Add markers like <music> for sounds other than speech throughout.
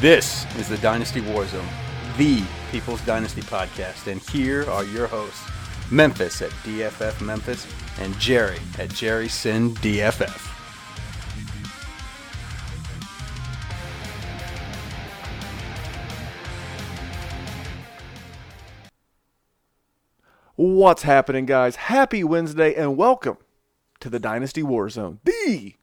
This is the Dynasty Warzone, the People's Dynasty podcast, and here are your hosts, Memphis at DFF Memphis and Jerry at Jerry Sin DFF. What's happening, guys? Happy Wednesday and welcome to the Dynasty Warzone, the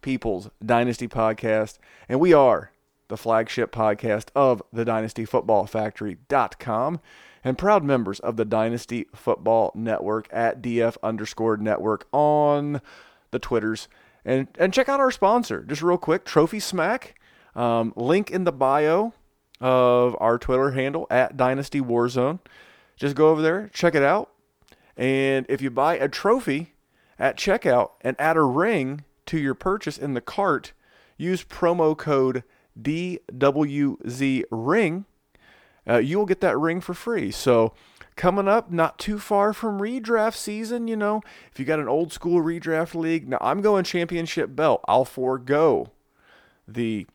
People's Dynasty podcast. And we are the flagship podcast of the Dynasty Football Factory.com and proud members of the Dynasty Football Network at DF underscore network on the Twitters. And, and check out our sponsor, just real quick Trophy Smack. Um, link in the bio of our Twitter handle at Dynasty Warzone. Just go over there, check it out. And if you buy a trophy at checkout and add a ring to your purchase in the cart, use promo code DWZ ring. Uh, you will get that ring for free. So, coming up, not too far from redraft season, you know, if you got an old school redraft league, now I'm going championship belt. I'll forego the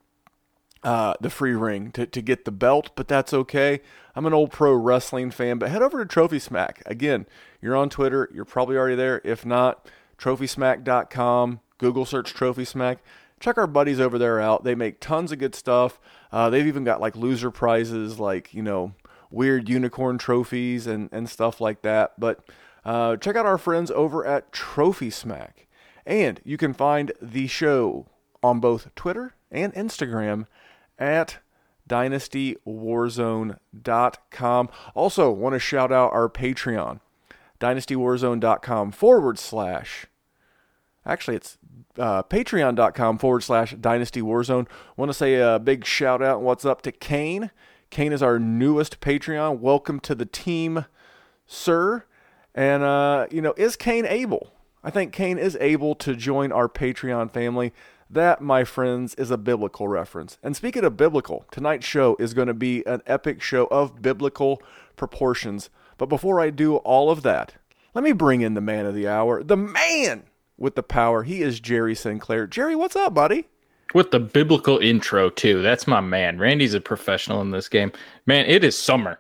uh, the free ring to, to get the belt, but that's okay. I'm an old pro wrestling fan, but head over to Trophy Smack. Again, you're on Twitter, you're probably already there. If not, trophysmack.com, Google search Trophy Smack. Check our buddies over there out. They make tons of good stuff. Uh, they've even got like loser prizes, like, you know, weird unicorn trophies and, and stuff like that. But uh, check out our friends over at Trophy Smack. And you can find the show on both Twitter and Instagram at dynastywarzone.com. Also, want to shout out our Patreon, dynastywarzone.com forward slash. Actually, it's uh, patreon.com forward slash dynastywarzone. Want to say a big shout out what's up to Kane. Kane is our newest Patreon. Welcome to the team, sir. And, uh, you know, is Kane able? I think Kane is able to join our Patreon family. That, my friends, is a biblical reference. And speaking of biblical, tonight's show is going to be an epic show of biblical proportions. But before I do all of that, let me bring in the man of the hour, the man with the power. He is Jerry Sinclair. Jerry, what's up, buddy? With the biblical intro, too. That's my man. Randy's a professional in this game. Man, it is summer.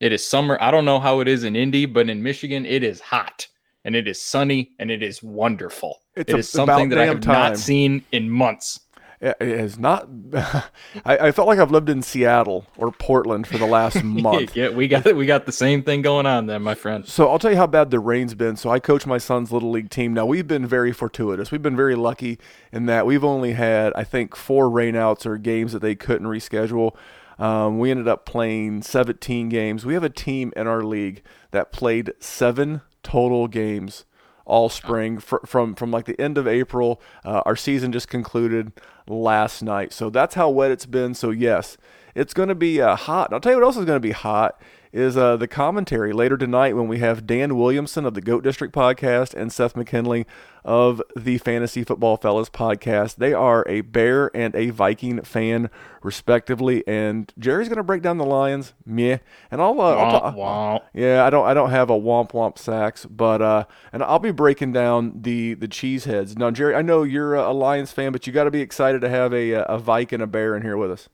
It is summer. I don't know how it is in Indy, but in Michigan, it is hot and it is sunny and it is wonderful. It's it a- is something that I have time. not seen in months. It is not. <laughs> I, I felt like I've lived in Seattle or Portland for the last <laughs> month. yeah, we got we got the same thing going on there, my friend. So I'll tell you how bad the rain's been. So I coach my son's little league team. Now we've been very fortuitous. We've been very lucky in that we've only had I think four rainouts or games that they couldn't reschedule. Um, we ended up playing 17 games. We have a team in our league that played seven total games all spring fr- from from like the end of April. Uh, our season just concluded last night, so that's how wet it's been. So yes, it's going to be uh, hot. And I'll tell you what else is going to be hot is uh, the commentary later tonight when we have Dan Williamson of the Goat District podcast and Seth McKinley of the Fantasy Football Fellas podcast. They are a Bear and a Viking fan, respectively, and Jerry's going to break down the Lions. Meh, and I'll, uh, I'll Womp, womp. yeah, I don't I don't have a womp womp sacks, but uh, and I'll be breaking down the the cheeseheads. Now, Jerry, I know you're a Lions fan, but you got to be excited to have a a Viking and a Bear in here with us.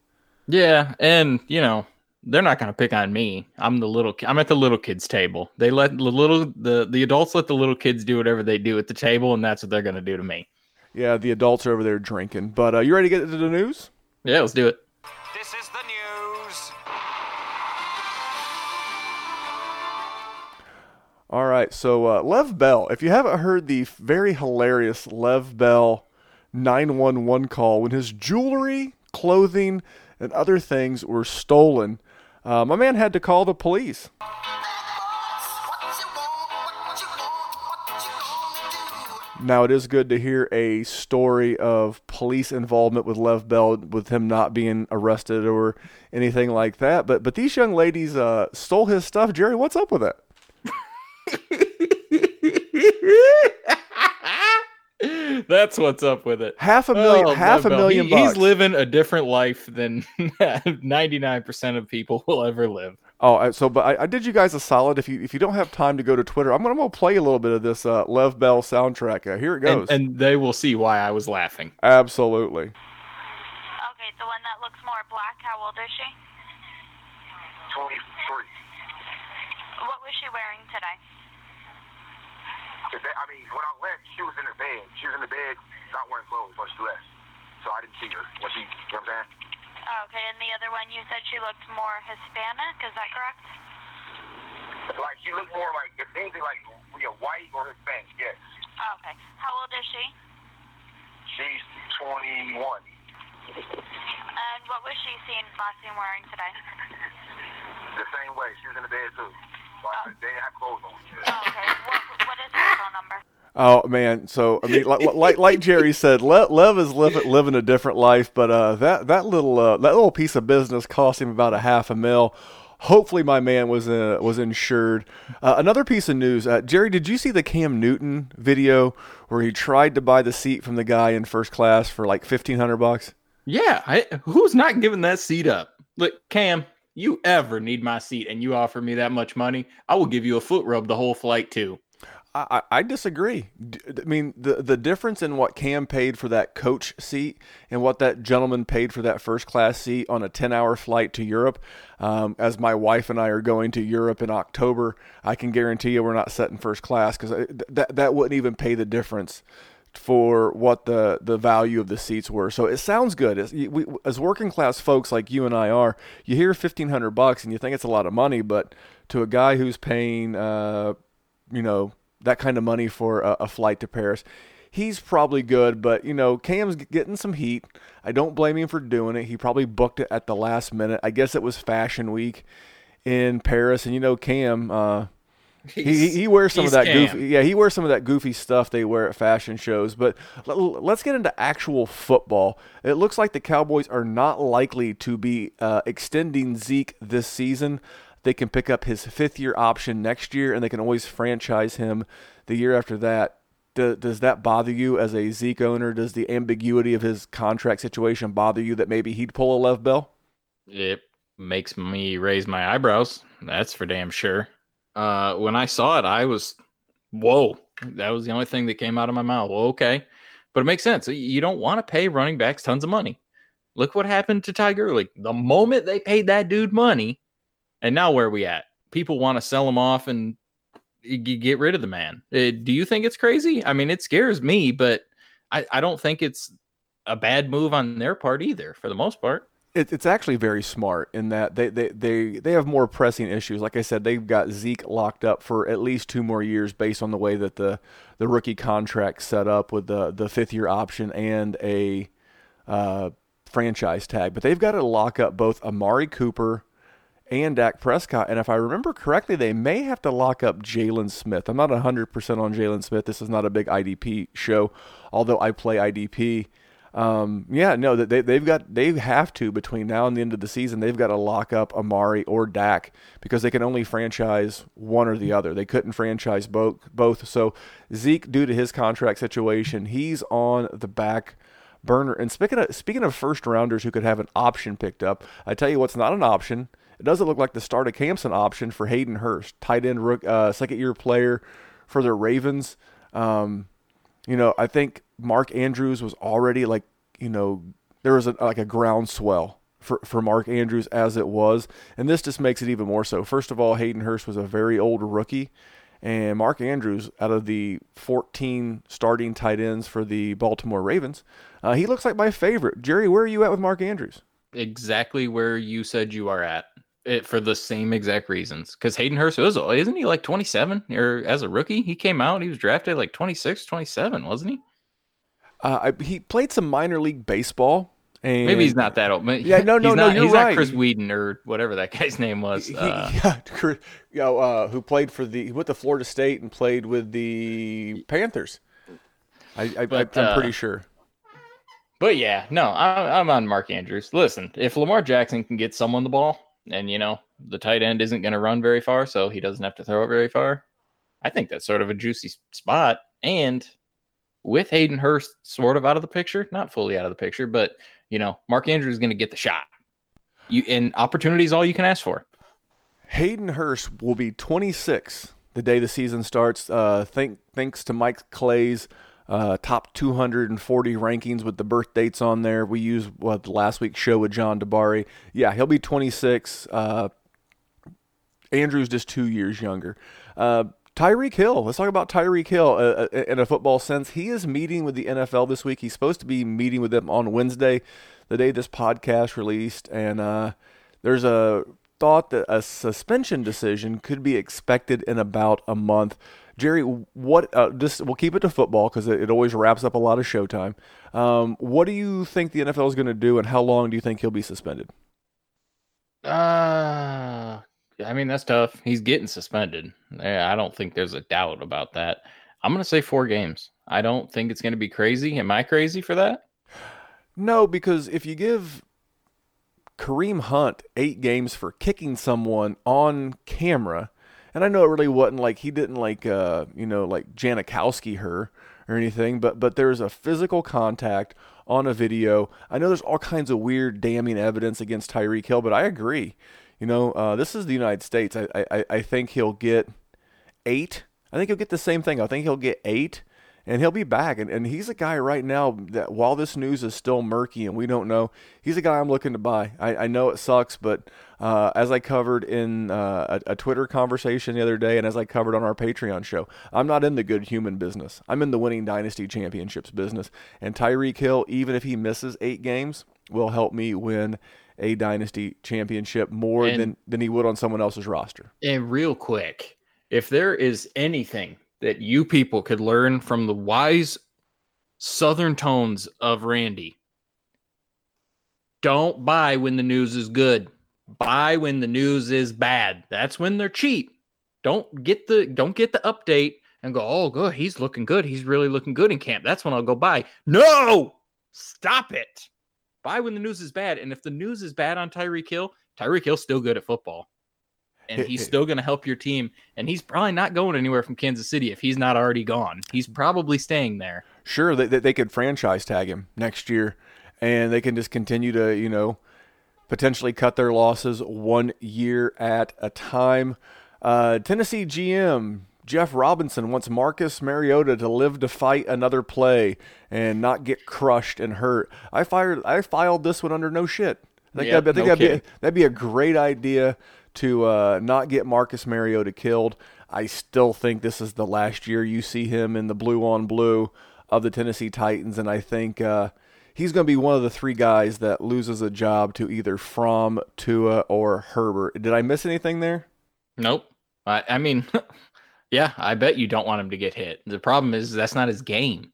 Yeah, and you know they're not going to pick on me. I'm the little. ki- I'm at the little kids table. They let the little the the adults let the little kids do whatever they do at the table, and that's what they're going to do to me. Yeah, the adults are over there drinking. But uh, you ready to get into the news? Yeah, let's do it. This is the news. All right, so uh, Lev Bell. If you haven't heard the very hilarious Lev Bell 911 call when his jewelry, clothing, and other things were stolen, uh, my man had to call the police. Now it is good to hear a story of police involvement with Lev Bell, with him not being arrested or anything like that. But but these young ladies uh, stole his stuff. Jerry, what's up with it? <laughs> <laughs> That's what's up with it. Half a million, Oh, half a Lev Bell. million He- bucks. He's living a different life than <laughs> 99% of people will ever live. Oh, so but I, I did you guys a solid. If you if you don't have time to go to Twitter, I'm gonna, I'm gonna play a little bit of this uh, Lev Bell soundtrack. Uh, here it goes. And, and they will see why I was laughing. Absolutely. Okay, Okay, the one that looks more black, how old is she? 23. What was she wearing today? Today, I mean, when I left, she was in the bed. She was in the bed, not wearing clothes when she left. So I didn't see her when she, you know what I'm saying? Okay, and the other one you said she looked more Hispanic, is that correct? Like, she looked more like, if anything, like, you know, white or Hispanic, yes. Okay. How old is she? She's 21. And what was she seen last seen wearing today? The same way. She was in the bed, too. Like, oh. they didn't have clothes on. Oh, okay. What is her phone number? Oh man, so I mean, like like, like Jerry said, Le- Lev is living living a different life, but uh, that that little uh, that little piece of business cost him about a half a mil. Hopefully, my man was uh, was insured. Uh, another piece of news, uh, Jerry, did you see the Cam Newton video where he tried to buy the seat from the guy in first class for like fifteen hundred bucks? Yeah, I, who's not giving that seat up? Look, Cam, you ever need my seat and you offer me that much money, I will give you a foot rub the whole flight too. I, I disagree. I mean, the the difference in what Cam paid for that coach seat and what that gentleman paid for that first class seat on a 10 hour flight to Europe, um, as my wife and I are going to Europe in October, I can guarantee you we're not setting first class because that, that wouldn't even pay the difference for what the, the value of the seats were. So it sounds good. As, we, as working class folks like you and I are, you hear 1500 bucks and you think it's a lot of money, but to a guy who's paying, uh, you know, that kind of money for a, a, flight to Paris. He's probably good, but you know, Cam's getting some heat. I don't blame him for doing it. He probably booked it at the last minute. I guess it was Fashion Week in Paris, and you know, Cam, uh, he, he wears some of that Cam. goofy. Yeah, he wears some of that goofy stuff they wear at fashion shows. But let, us get into actual football. It looks like the Cowboys are not likely to be uh, extending Zeke this season. They can pick up his fifth year option next year, and they can always franchise him the year after that. does that bother you as a Zeke owner? Does the ambiguity of his contract situation bother you that maybe he'd pull a Lev Bell? It makes me raise my eyebrows. That's for damn sure. Uh, when I saw it, I was, whoa. That was the only thing that came out of my mouth. Well, okay. But it makes sense. You don't want to pay running backs tons of money. Look what happened to Ty Gurley. The moment they paid that dude money, and now where are we at? People want to sell him off and get rid of the man. Uh, do you think it's crazy? I mean, it scares me, but I, I don't think it's a bad move on their part either, for the most part. It, it's actually very smart in that they, they, they, they have more pressing issues. Like I said, they've got Zeke locked up for at least two more years based on the way that the, the rookie contract set up with the, the fifth year option and a uh, franchise tag. But they've got to lock up both Amari Cooper and Dak Prescott. And if I remember correctly, they may have to lock up Jaylon Smith. I'm not 100% on Jaylon Smith. This is not a big IDP show, although I play IDP. Um, yeah, no, they, they've got, they have to, between now and the end of the season, they've got to lock up Amari or Dak because they can only franchise one or the other. They couldn't franchise both. both. So Zeke, due to his contract situation, he's on the back burner. And speaking of, speaking of first rounders who could have an option picked up, I tell you what's not an option it doesn't look like the start of camp's an option for Hayden Hurst, tight end, uh, second year player for the Ravens. Um, you know, I think Mark Andrews was already like, you know, there was a, like a groundswell for, for Mark Andrews as it was. And this just makes it even more so. First of all, Hayden Hurst was a very old rookie. And Mark Andrews, out of the 14 starting tight ends for the Baltimore Ravens, uh, he looks like my favorite. Jerry, where are you at with Mark Andrews? Exactly where you said you are at it for the same exact reasons. Because Hayden Hurst was, isn't he like 27 or as a rookie? He came out, he was drafted like 26, 27, wasn't he? Uh, he played some minor league baseball. And Maybe he's not that old. Yeah, no, <laughs> no, he's no. Not, you're he's right. not Chris Whedon or whatever that <laughs> guy's name was. He, Uh, <laughs> yeah, Chris, you know, uh, who played for the with the Florida State and played with the Panthers. I, I, But, I'm uh, pretty sure. But yeah, no, I, I'm on Mark Andrews. Listen, if Lamar Jackson can get someone the ball, and you know the tight end isn't going to run very far, so he doesn't have to throw it very far, I think that's sort of a juicy spot. And with Hayden Hurst sort of out of the picture, not fully out of the picture, but you know Mark Andrews is going to get the shot. You and opportunity is all you can ask for. Hayden Hurst will be 26 the day the season starts. Uh, thank, thanks to Mike Clay's uh, top 240 rankings with the birth dates on there. We used what last week's show with John Dabari. Yeah, he'll be 26. Uh, Andrew's just two years younger. Uh, Tyreek Hill. Let's talk about Tyreek Hill uh, uh, in a football sense. He is meeting with the NFL this week. He's supposed to be meeting with them on Wednesday, the day this podcast released, and uh, there's a thought that a suspension decision could be expected in about a month. Jerry, what? Uh, just we'll keep it to football because it, it, always wraps up a lot of showtime. Um, what do you think the NFL is going to do, and how long do you think he'll be suspended? Uh, I mean that's tough. He's getting suspended. I don't think there's a doubt about that. I'm going to say four games. I don't think it's going to be crazy. Am I crazy for that? No, because if you give Kareem Hunt eight games for kicking someone on camera, and I know it really wasn't like he didn't like uh, you know like Janikowski her or anything, but but there's a physical contact on a video. I know there's all kinds of weird damning evidence against Tyreek Hill, but I agree. You know, uh, this is the United States. I, I I think he'll get eight. I think he'll get the same thing. I think he'll get eight and he'll be back. And, and he's a guy right now that while this news is still murky and we don't know, he's a guy I'm looking to buy. I, I know it sucks, but uh, as I covered in uh, a, a, Twitter conversation the other day, and as I covered on our Patreon show, I'm not in the good human business. I'm in the winning dynasty championships business. And Tyreek Hill, even if he misses eight games, will help me win a dynasty championship more and, than than he would on someone else's roster. And real quick, if there is anything that you people could learn from the wise southern tones of Randy. Don't buy when the news is good. Buy when the news is bad. That's when they're cheap. Don't get the don't get the update and go, "Oh, good, he's looking good. He's really looking good in camp." That's when I'll go buy. No! Stop it. Buy when the news is bad. And if the news is bad on Tyreek Hill, Tyreek Hill's still good at football and he's still going to help your team. And he's probably not going anywhere from Kansas City if he's not already gone. He's probably staying there. Sure, they, they could franchise tag him next year, and they can just continue to, you know, potentially cut their losses one year at a time. Uh, Tennessee GM Jeff Robinson wants Marcus Mariota to live to fight another play and not get crushed and hurt. I fired. I filed this one under no shit. I think, yep, that'd, I think no that'd, be, that'd be a great idea to uh, not get Marcus Mariota killed. I still think this is the last year you see him in the blue on blue of the Tennessee Titans, and I think uh, he's going to be one of the three guys that loses a job to either Fromm, Tua, or Herbert. Did I miss anything there? Nope. I, I mean, <laughs> yeah, I bet you don't want him to get hit. The problem is that's not his game.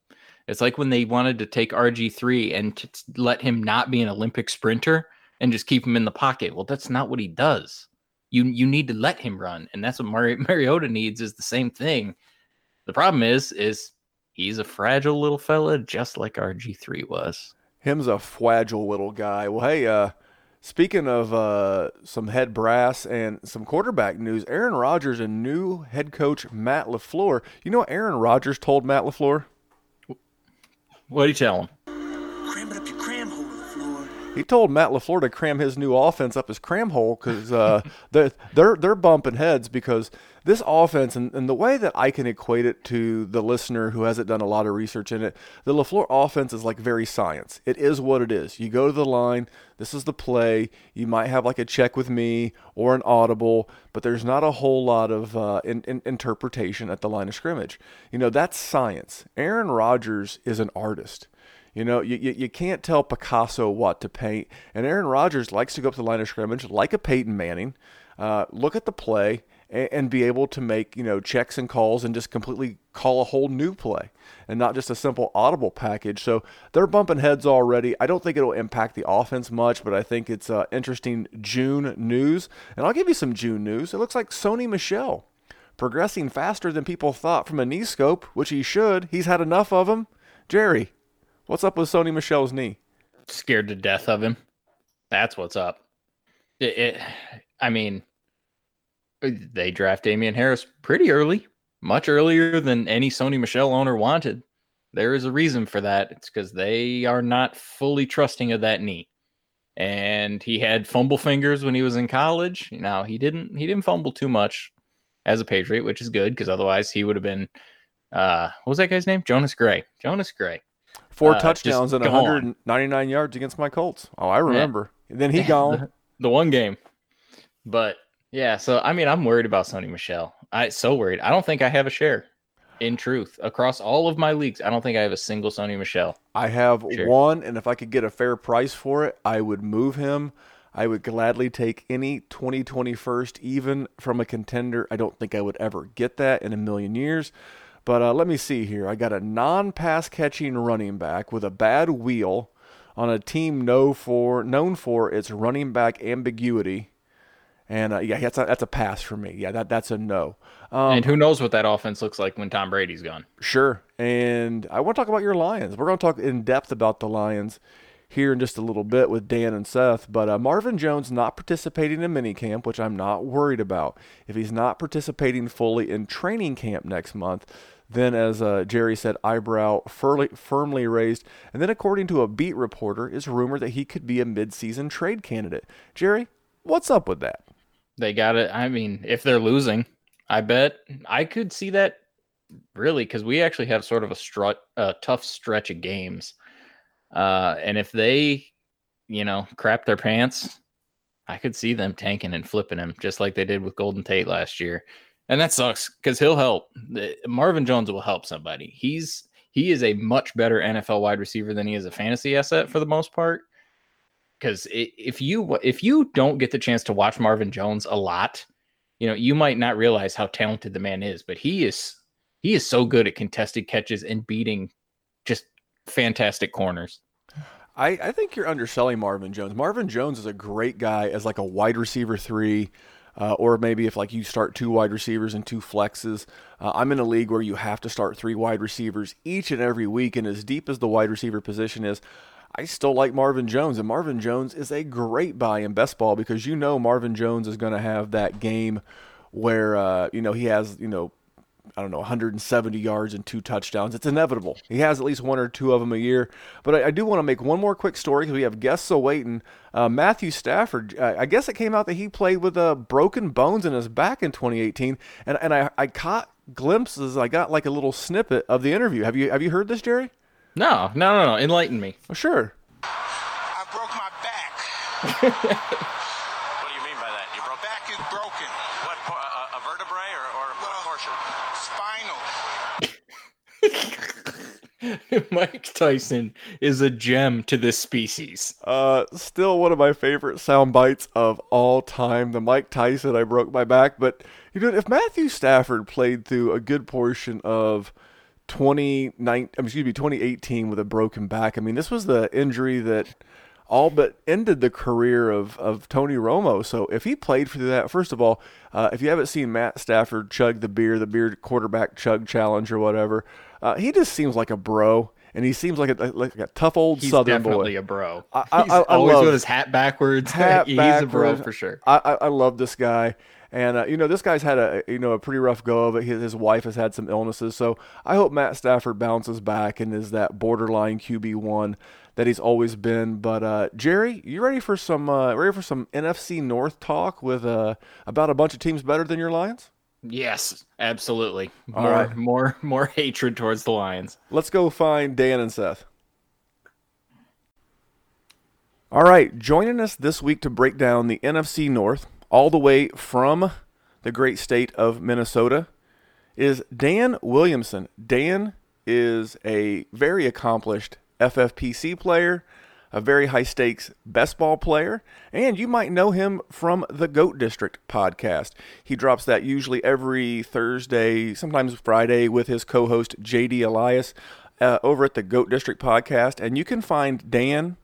It's like when they wanted to take RG3 and to let him not be an Olympic sprinter and just keep him in the pocket. Well, that's not what he does you you need to let him run, and that's what Mari- <laughs> Mariota needs. Is the same thing. The problem is, is he's a fragile little fella, just like RG three was. Him's a fragile little guy. Well, hey, uh, speaking of uh, some head brass and some quarterback news, Aaron Rodgers and new head coach Matt LaFleur. You know what Aaron Rodgers told Matt LaFleur? What did he tell him? He told Matt LaFleur to cram his new offense up his cram hole because uh, <laughs> they're, they're, they're bumping heads because this offense and, and the way that I can equate it to the listener who hasn't done a lot of research in it, the LaFleur offense is like very science. It is what it is. You go to the line, this is the play. You might have like a check with me or an audible, but there's not a whole lot of uh, in, in, interpretation at the line of scrimmage. You know, that's science. Aaron Rodgers is an artist. You know, you, you, you can't tell Picasso what to paint. And Aaron Rodgers likes to go up the line of scrimmage like a Peyton Manning, uh, look at the play, and, and, be able to make, you know, checks and calls and just completely call a whole new play and not just a simple audible package. So they're bumping heads already. I don't think it'll impact the offense much, but I think it's uh, interesting June news. And I'll give you some June news. It looks like Sony Michel progressing faster than people thought from a knee scope, which he should. He's had enough of them. Jerry, What's up with Sony Michel's knee? Scared to death of him. That's what's up. It, it, I mean, they draft Damien Harris pretty early, much earlier than any Sony Michel owner wanted. There is a reason for that. It's because they are not fully trusting of that knee. And he had fumble fingers when he was in college. Now he didn't he didn't fumble too much as a Patriot, which is good because otherwise he would have been Uh, what was that guy's name? Jonas Gray. Jonas Gray. Four Uh, touchdowns and gone. 199 yards against my Colts. Oh, I remember. Then he <laughs> gone. the one game. But yeah, so I mean, I'm worried about Sony Michel. I so worried. I don't think I have a share. In truth, across all of my leagues, I don't think I have a single Sony Michel. I have one, and if I could get a fair price for it, I would move him. I would gladly take any 2020 first, even from a contender. I don't think I would ever get that in a million years. But uh, let me see here. I got a non pass catching running back with a bad wheel on a team know for, known for its running back ambiguity. And uh, yeah, that's a, that's a pass for me. Yeah, that, that's a no. Um, and who knows what that offense looks like when Tom Brady's gone? Sure. And I want to talk about your Lions. We're going to talk in depth about the Lions here in just a little bit with Dan and Seth. But uh, Marvin Jones not participating in minicamp, which I'm not worried about. If he's not participating fully in training camp next month, then, as uh, Jerry said, eyebrow firmly, raised. And then, according to a beat reporter, is rumored that he could be a midseason trade candidate. Jerry, what's up with that? They got it. I mean, if they're losing, I bet I could see that really because we actually have sort of a strut, a tough stretch of games. Uh, and if they, you know, crap their pants, I could see them tanking and flipping him just like they did with Golden Tate last year. And that sucks because he'll help. Marvin Jones will help somebody. He's he is a much better NFL wide receiver than he is a fantasy asset for the most part. Because if you if you don't get the chance to watch Marvin Jones a lot, you know you might not realize how talented the man is. But he is he is so good at contested catches and beating just fantastic corners. I, I think you're underselling Marvin Jones. Marvin Jones is a great guy as like a wide receiver three, uh, or maybe if like you start two wide receivers and two flexes. Uh, I'm in a league where you have to start three wide receivers each and every week, and as deep as the wide receiver position is, I still like Marvin Jones, and Marvin Jones is a great buy in best ball because you know Marvin Jones is going to have that game where uh, you know he has you know I don't know, 170 yards and two touchdowns. It's inevitable. He has at least one or two of them a year. But I, I do want to make one more quick story because we have guests awaiting. Uh, Matthew Stafford, uh, I guess it came out that he played with uh, broken bones in his back in 2018, and and I, I caught glimpses. I got like a little snippet of the interview. Have you have you heard this, Jerry? No, no, no, no. Enlighten me. Oh, sure. I broke my back. <laughs> What do you mean by that? You broke Back is broken. what? po- A, a vertebrae or, or what Well- portion? Spinal. <laughs> Mike Tyson is a gem to this species. Uh, still one of my favorite sound bites of all time. The Mike Tyson, I broke my back. But you know, if Matthew Stafford played through a good portion of 29, um, excuse me, 2018 with a broken back, I mean, this was the injury that all but ended the career of, of Tony Romo. So if he played for that, first of all, uh, if you haven't seen Matt Stafford chug the beer, the beer quarterback chug challenge or whatever, uh, he just seems like a bro. And he seems like a like a tough old He's Southern definitely boy. a bro. I- I- He's I- always love- with his hat backwards. hat <laughs> He's a bro for sure. I, I, I love this guy. And uh, you know, this guy's had a you know a pretty rough go of it. His, his wife has had some illnesses, so I hope Matt Stafford bounces back and is that borderline QB one that he's always been. But uh, Jerry, you ready for some uh, ready for some NFC North talk with uh, about a bunch of teams better than your Lions? Yes, absolutely. All More, right. more, more hatred towards the Lions. Let's go find Dan and Seth. All right, joining us this week to break down the NFC North, all the way from the great state of Minnesota, is Dan Williamson. Dan is a very accomplished FFPC player, a very high stakes best ball player, and you might know him from the Goat District podcast. He drops that usually every Thursday, sometimes Friday, with his co host JD Elias uh, over at the Goat District podcast. And you can find Dan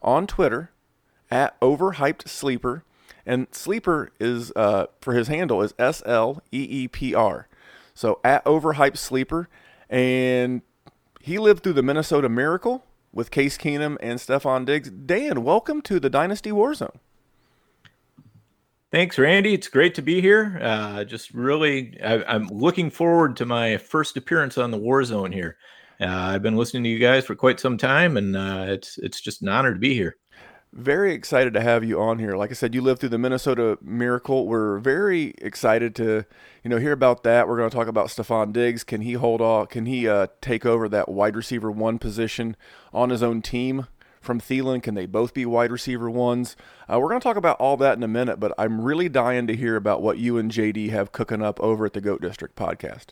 on Twitter at Overhyped Sleeper. And Sleeper is, uh, for his handle, is S L E E P R. So at Overhyped Sleeper. And he lived through the Minnesota Miracle with Case Keenum and Stefon Diggs. Dan, welcome to the Dynasty Warzone. Thanks, Randy. It's great to be here. Uh, just really, I, I'm looking forward to my first appearance on the War Zone here. Uh, I've been listening to you guys for quite some time, and uh, it's it's just an honor to be here. Very excited to have you on here. Like I said, you lived through the Minnesota Miracle. We're very excited to, you know, hear about that. We're going to talk about Stefon Diggs. Can he hold off? Can he uh, take over that wide receiver one position on his own team from Thielen? Can they both be wide receiver ones? Uh, we're going to talk about all that in a minute, but I'm really dying to hear about what you and JD have cooking up over at the Goat District podcast.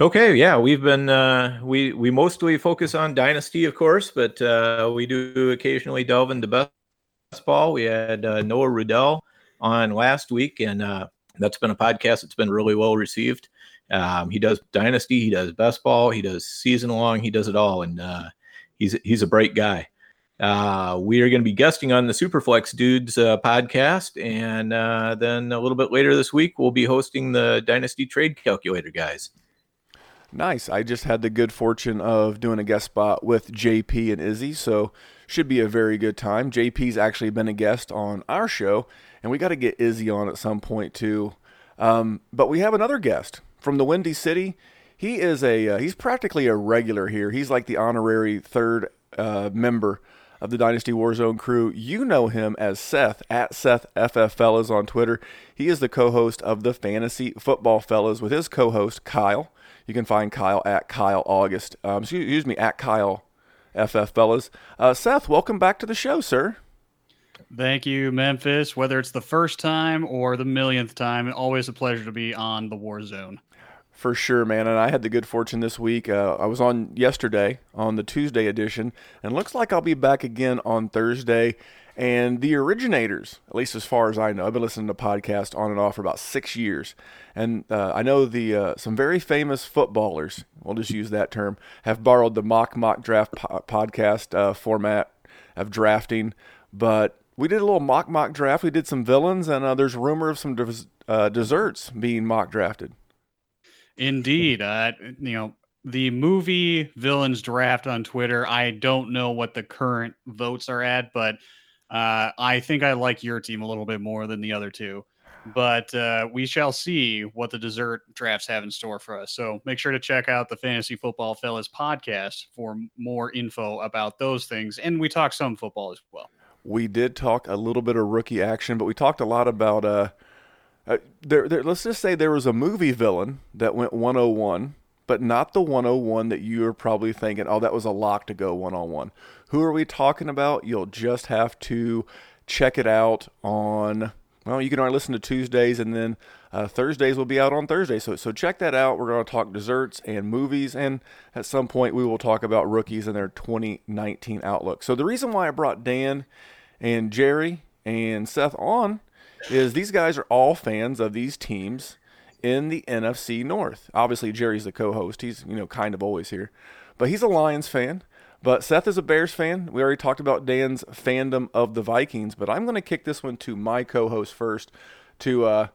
Okay, yeah, we've been uh, we we mostly focus on dynasty, of course, but uh, we do occasionally delve into best ball. We had uh, Noah Rudell on last week, and uh, that's been a podcast that's been really well received. Um, he does dynasty, he does best ball, he does season long, he does it all, and uh, he's he's a bright guy. Uh, we are going to be guesting on the Superflex Dudes podcast, and uh, then a little bit later this week, we'll be hosting the Dynasty Trade Calculator guys. Nice. I just had the good fortune of doing a guest spot with JP and Izzy, so should be a very good time. JP's actually been a guest on our show, and we got to get Izzy on at some point too. Um, but we have another guest from the Windy City. He is a uh, he's practically a regular here. He's like the honorary third uh, member of the Dynasty Warzone crew. You know him as Seth at Seth FF Fellas on Twitter. He is the co-host of the Fantasy Football Fellas with his co-host Kyle. You can find Kyle at Kyle August. Um, excuse me, at Kyle FF Fellas. Uh, Seth, welcome back to the show, sir. Thank you, Memphis. Whether it's the first time or the millionth time, always a pleasure to be on the War Zone. For sure, man. And I had the good fortune this week. Uh, I was on yesterday on the Tuesday edition, and looks like I'll be back again on Thursday. And the originators, at least as far as I know, I've been listening to podcasts on and off for about six years, and uh, I know the uh, some very famous footballers. We'll just use that term. Have borrowed the mock mock draft po- podcast uh, format of drafting, but we did a little mock mock draft. We did some villains, and uh, there's rumor of some des- uh, desserts being mock drafted. Indeed, uh, you know the movie villains draft on Twitter. I don't know what the current votes are at, but uh, I think I like your team a little bit more than the other two, but uh, we shall see what the dessert drafts have in store for us. So make sure to check out the Fantasy Football Fellas podcast for more info about those things. And we talk some football as well. We did talk a little bit of rookie action, but we talked a lot about. Uh, uh, there, there, let's just say there was a movie villain that went 101 but not the 101 that you're probably thinking, oh, that was a lock to go one on one. Who are we talking about? You'll just have to check it out on. Well, you can already listen to Tuesdays, and then uh, Thursdays will be out on Thursday. So, so check that out. We're going to talk desserts and movies, and at some point we will talk about rookies and their 2019 outlook. So, the reason why I brought Dan and Jerry and Seth on is these guys are all fans of these teams in the NFC North. Obviously, Jerry's the co-host. He's you know kind of always here, but he's a Lions fan. But Seth is a Bears fan. We already talked about Dan's fandom of the Vikings, but I'm going to kick this one to my co-host first to uh,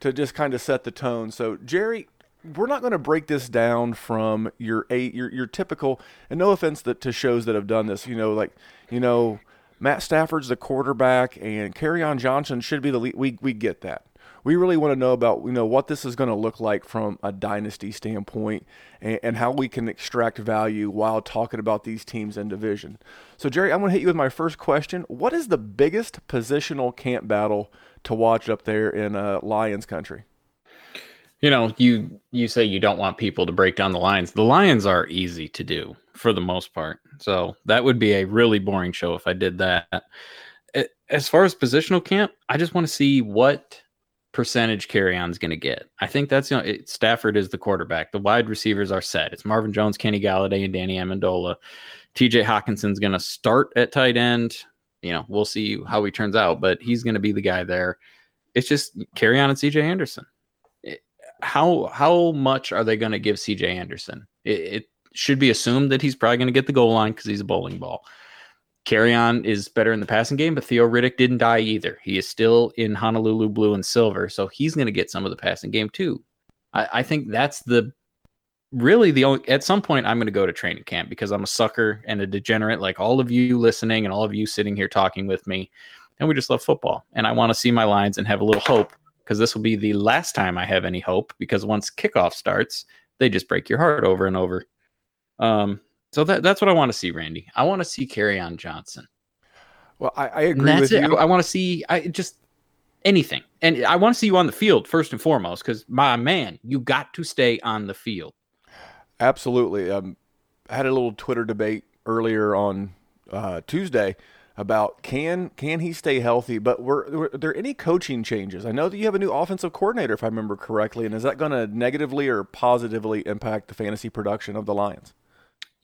to just kind of set the tone. So Jerry, we're not going to break this down from your eight your your typical. And no offense that, to shows that have done this, you know, like you know. Matt Stafford's the quarterback, and Kerryon Johnson should be the lead. We we get that we really want to know about you know what this is going to look like from a dynasty standpoint and, and, how we can extract value while talking about these teams in division. So Jerry, I'm going to hit you with my first question. What is the biggest positional camp battle to watch up there in uh, Lions country? You know, you you say you don't want people to break down the lines. The Lions are easy to do for the most part. So that would be a really boring show if I did that. As far as positional camp, I just want to see what percentage Kerryon's going to get. I think that's you know it, Stafford is the quarterback. The wide receivers are set. It's Marvin Jones, Kenny Golladay, and Danny Amendola. T.J. Hockenson's going to start at tight end. You know, we'll see how he turns out, but he's going to be the guy there. It's just Kerryon and C.J. Anderson. How how much are they going to give C.J. Anderson? It, it should be assumed that he's probably going to get the goal line because he's a bowling ball. Kerryon is better in the passing game, but Theo Riddick didn't die either. He is still in Honolulu blue and silver, so he's going to get some of the passing game too. I, I think that's the really the only. At some point, I'm going to go to training camp because I'm a sucker and a degenerate, like all of you listening and all of you sitting here talking with me, and we just love football. And I want to see my lines and have a little hope because this will be the last time I have any hope. Because once kickoff starts, they just break your heart over and over. Um, so that, that's what I want to see, Randy. I want to see Kerryon Johnson. Well, I, I And agree that's with it. you. I, want to see I just anything, and I want to see you on the field first and foremost. Because my man, you got to stay on the field. Absolutely. Um, I had a little Twitter debate earlier on uh, Tuesday about can can he stay healthy? But were, were there any coaching changes? I know that you have a new offensive coordinator, if I remember correctly, and is that going to negatively or positively impact the fantasy production of the Lions?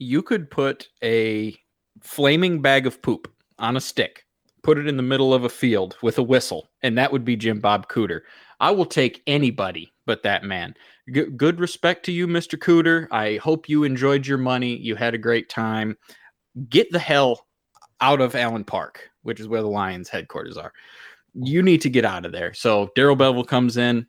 You could put a flaming bag of poop on a stick, put it in the middle of a field with a whistle, and that would be Jim Bob Cooter. I will take anybody but that man. G- good respect to you, Mr. Cooter. I hope you enjoyed your money. You had a great time. Get the hell out of Allen Park, which is where the Lions headquarters are. You need to get out of there. So Darrell Bevell comes in.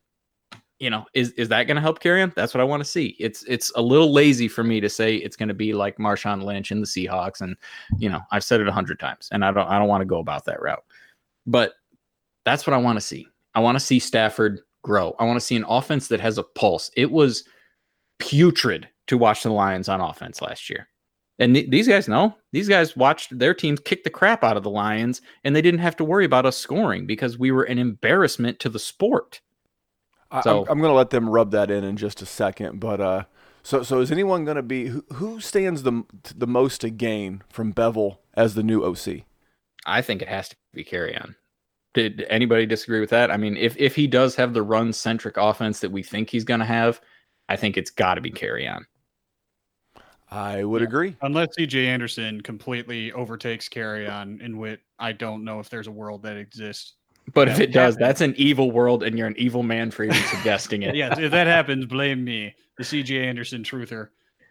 You know, is is that going to help Kerryon? That's what I want to see. It's it's a little lazy for me to say it's going to be like Marshawn Lynch and the Seahawks, and you know I've said it a hundred times, and I don't I don't want to go about that route. But that's what I want to see. I want to see Stafford grow. I want to see an offense that has a pulse. It was putrid to watch the Lions on offense last year. And th- these guys know. These guys watched their teams kick the crap out of the Lions, and they didn't have to worry about us scoring because we were an embarrassment to the sport. I, So- I'm, I'm going to let them rub that in in just a second. But uh, so so is anyone going to be who, who stands the the most to gain from Bevell as the new OC? I think it has to be Kerryon. Did anybody disagree with that? I mean, if if he does have the run centric offense that we think he's going to have, I think it's got to be Kerryon. I would agree. Unless CJ Anderson completely overtakes Kerryon, in which I don't know if there's a world that exists. But if it does, that's an evil world, and you're an evil man for even suggesting it. <laughs> yeah, if that happens, blame me, the CJ Anderson truther.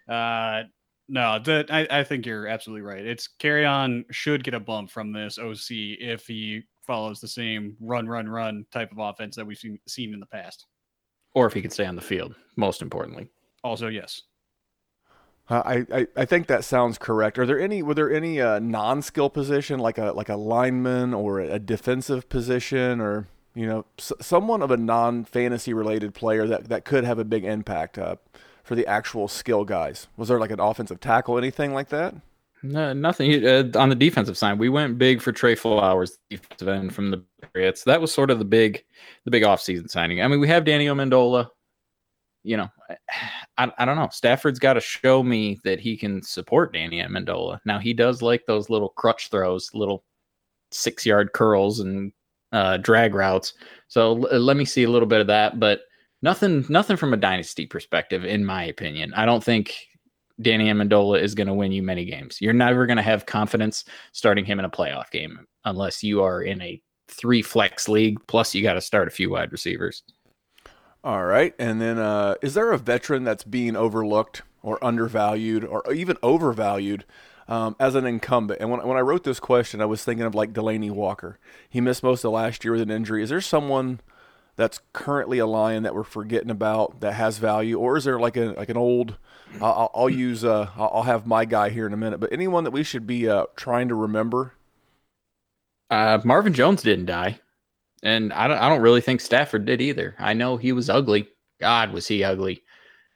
Uh, no, that I, I think you're absolutely right. It's Kerryon should get a bump from this OC if he follows the same run, run, run type of offense that we've seen, seen in the past. Or if he could stay on the field, most importantly. Also, yes. Uh, I, I I think that sounds correct. Are there any were there any uh, non-skill position like a like a lineman or a defensive position or you know s- someone of a non-fantasy related player that that could have a big impact uh, for the actual skill guys? Was there like an offensive tackle, anything like that? No, nothing uh, on the defensive side. We went big for Trey Flowers, defensive end from the Patriots. That was sort of the big, the big offseason signing. I mean, we have Daniel Amendola. You know, I, I don't know. Stafford's got to show me that he can support Danny Amendola. Now he does like those little crutch throws, little six yard curls and uh, drag routes. So l- let me see a little bit of that, but nothing, nothing from a dynasty perspective, in my opinion. I don't think Danny Amendola is going to win you many games. You're never going to have confidence starting him in a playoff game unless you are in a three flex league. Plus, you got to start a few wide receivers. All right, and then uh, is there a veteran that's being overlooked or undervalued or even overvalued um, as an incumbent? And when when I wrote this question, I was thinking of like Delanie Walker. He missed most of last year with an injury. Is there someone that's currently a Lion that we're forgetting about that has value, or is there like a like an old? I'll, I'll- use uh, I'll have my guy here in a minute, but anyone that we should be uh, trying to remember? Uh, Marvin Jones didn't die, and I don't. I don't really think Stafford did either. I know he was ugly. God, was he ugly?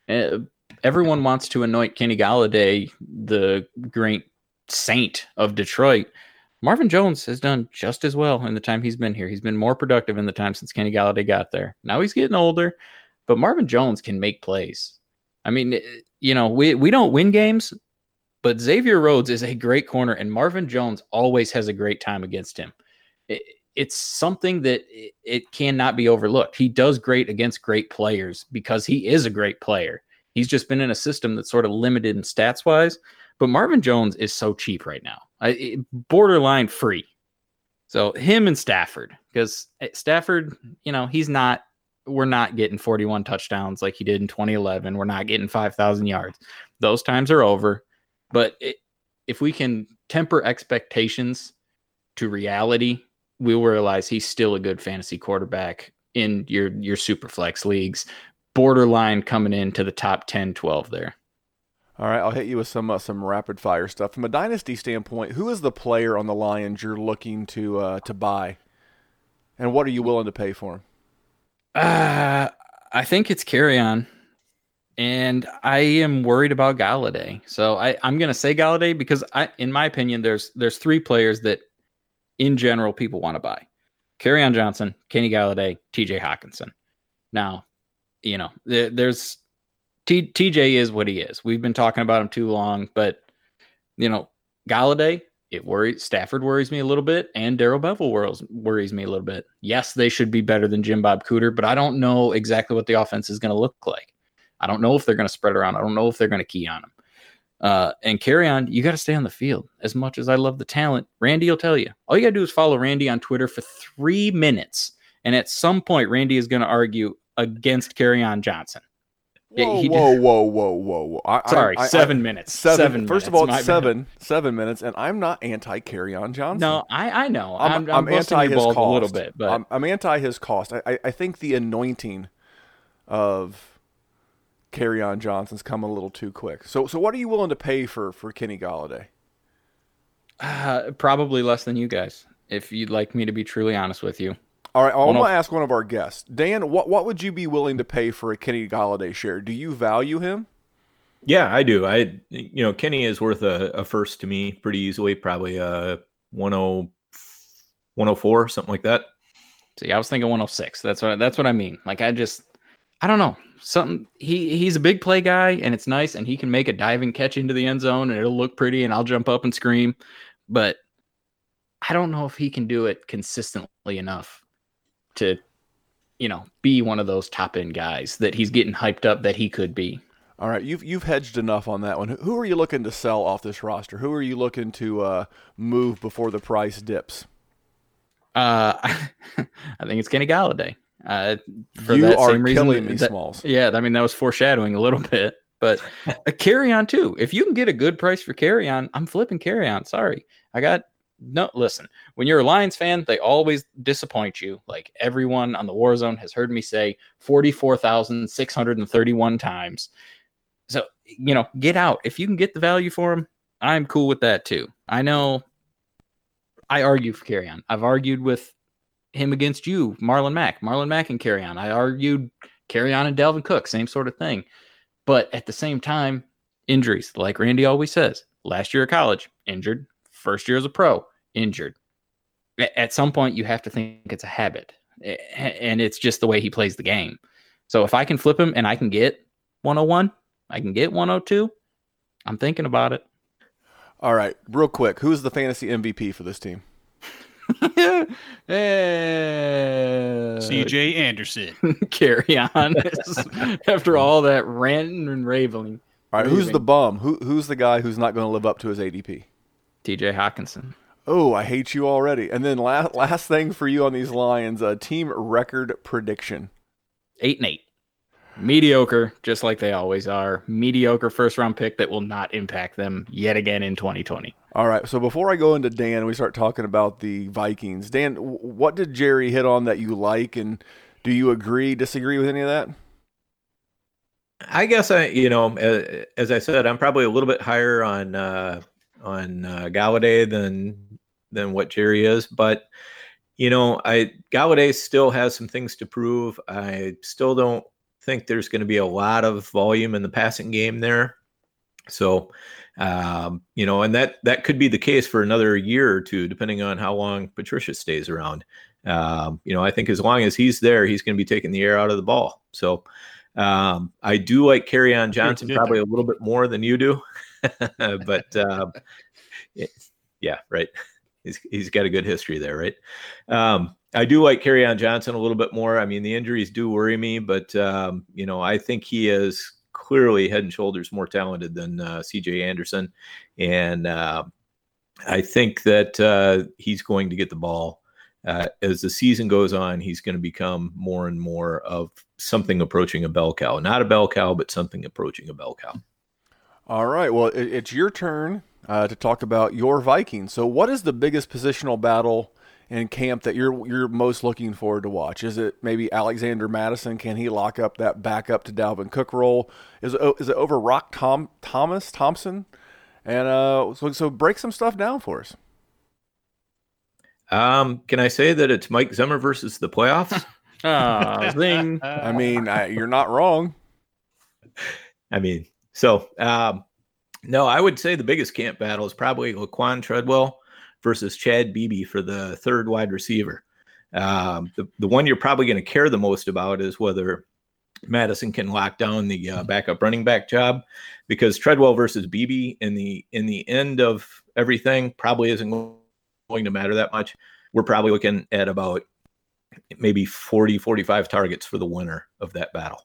Uh, everyone wants to anoint Kenny Golladay the great saint of Detroit. Marvin Jones has done just as well in the time he's been here. He's been more productive in the time since Kenny Golladay got there. Now he's getting older, but Marvin Jones can make plays. I mean, eh, you know, we we don't win games, but Xavier Rhodes is a great corner, and Marvin Jones always has a great time against him. It, it's something that it, it cannot be overlooked. He does great against great players because he is a great player. He's just been in a system that's sort of limited in stats wise. But Marvin Jones is so cheap right now, I, borderline free. So him and Stafford, because eh, Stafford, you know, he's not. We're not getting 41 touchdowns like he did in 2011. We're not getting 5,000 yards. Those times are over. But it, if we can temper expectations to reality, we will realize he's still a good fantasy quarterback in your your super flex leagues, borderline coming into the top 10, 12 there. All right, I'll hit you with some uh, some rapid fire stuff. From a dynasty standpoint, who is the player on the Lions you're looking to uh, to buy, and what are you willing to pay for him? Uh, I think it's Kerryon. And I am worried about Golladay. So I, I'm gonna say Golladay because I in my opinion, there's there's three players that in general people want to buy. on Johnson, Kenny Golladay, TJ Hockenson. Now, you know, there, there's T, TJ is what he is. We've been talking about him too long, but you know, Golladay, it worries Stafford worries me a little bit, and Darrell Bevell worries worries me a little bit. Yes, they should be better than Jim Bob Cooter, but I don't know exactly what the offense is going to look like. I don't know if they're going to spread around. I don't know if they're going to key on him. Uh, and Kerryon, you got to stay on the field. As much as I love the talent, Randy will tell you. All you got to do is follow Randy on Twitter for three minutes, and at some point, Randy is going to argue against Kerryon Johnson. Whoa, he, whoa, whoa, whoa, whoa, whoa! I, Sorry, I, seven I, minutes. Seven. seven first minutes, of all, seven, seven minutes, and I'm not anti Kerryon Johnson. No, I, I know. I'm, I'm, I'm, I'm anti his cost a little bit, but I'm, I'm anti his cost. I, I think the anointing of Kerryon Johnson's come a little too quick. So, so what are you willing to pay for for Kenny Golladay? Uh, probably less than you guys, if you'd like me to be truly honest with you. All right, I'm going to ask one of our guests. Dan, what, what would you be willing to pay for a Kenny Golladay share? Do you value him? Yeah, I do. I, you know, Kenny is worth a, a first to me pretty easily, probably a 10, 104, something like that. See, I was thinking 106. That's what that's what I mean. Like I just I don't know. Something he he's a big play guy and it's nice and he can make a diving catch into the end zone and it'll look pretty and I'll jump up and scream. But I don't know if he can do it consistently enough to, you know, be one of those top end guys that he's getting hyped up that he could be. All right, you've you've hedged enough on that one. Who are you looking to sell off this roster? Who are you looking to uh, move before the price dips? Uh, <laughs> I think it's Kenny Golladay. Uh, for you that are same reason killing me, that, Smalls. Yeah, I mean that was foreshadowing a little <laughs> bit, but a Kerryon too. If you can get a good price for Kerryon, I'm flipping Kerryon. Sorry, I got no, listen, when you're a Lions fan, they always disappoint you. Like everyone on the Warzone has heard me say 44,631 times. So, you know, get out. If you can get the value for them. I'm cool with that too. I know I argue for Kerryon. I've argued with him against you, Marlon Mack, Marlon Mack and Kerryon. I argued Kerryon and Dalvin Cook, same sort of thing. But at the same time, injuries, like Randy always says, last year of college, injured, first year as a pro, injured. At some point, you have to think it's a habit, and it's just the way he plays the game. So if I can flip him and I can get 101, I can get 102, I'm thinking about it. All right, real quick, who's the fantasy MVP for this team? CJ <laughs> Anderson. <laughs> Kerryon <laughs> after all that ranting and raving. All right, who's the bum? Who who's the guy who's not going to live up to his ADP? TJ Hockenson. Oh, I hate you already. And then last last thing for you on these Lions, a uh, team record prediction. Eight and eight. Mediocre, just like they always are. Mediocre first round pick that will not impact them yet again in 2020. All right. So before I go into Dan, we start talking about the Vikings. Dan, what did Jerry hit on that you like, and do you agree, disagree with any of that? I guess I, you know, as, I said, I'm probably a little bit higher on uh, on uh, Golladay than than what Jerry is, but you know, I Golladay still has some things to prove. I still don't think there's going to be a lot of volume in the passing game there. So, um, you know, and that that could be the case for another year or two, depending on how long Patricia stays around. Um, you know, I think as long as he's there, he's going to be taking the air out of the ball. So, um, I do like Kerryon Johnson probably a little bit more than you do, <laughs> <laughs> but um, yeah, right. He's he's got a good history there, right? Um, I do like Kerryon Johnson a little bit more. I mean, the injuries do worry me, but um, you know, I think he is clearly head and shoulders more talented than uh, C.J. Anderson, and uh, I think that uh, he's going to get the ball. Uh, as the season goes on, he's going to become more and more of something approaching a bell cow. Not a bell cow, but something approaching a bell cow. All right. Well, it, it's your turn uh, to talk about your Vikings. So, what is the biggest positional battle in camp that you're you're most looking forward to watch? Is it maybe Alexander Mattison? Can he lock up that backup to Dalvin Cook role? Is it, is it over Roc Tom Thomas Thompson? And uh, so so break some stuff down for us. Um, can I say that it's Mike Zimmer versus the playoffs? oh, <laughs> zing! I mean, I, you're not wrong. I mean, so um, no, I would say the biggest camp battle is probably Laquon Treadwell versus Chad Beebe for the third wide receiver. Um, the, the one you're probably going to care the most about is whether Mattison can lock down the uh, backup running back job because Treadwell versus Beebe in the in the end of everything probably isn't going to matter that much. We're probably looking at about maybe 40 45 targets for the winner of that battle.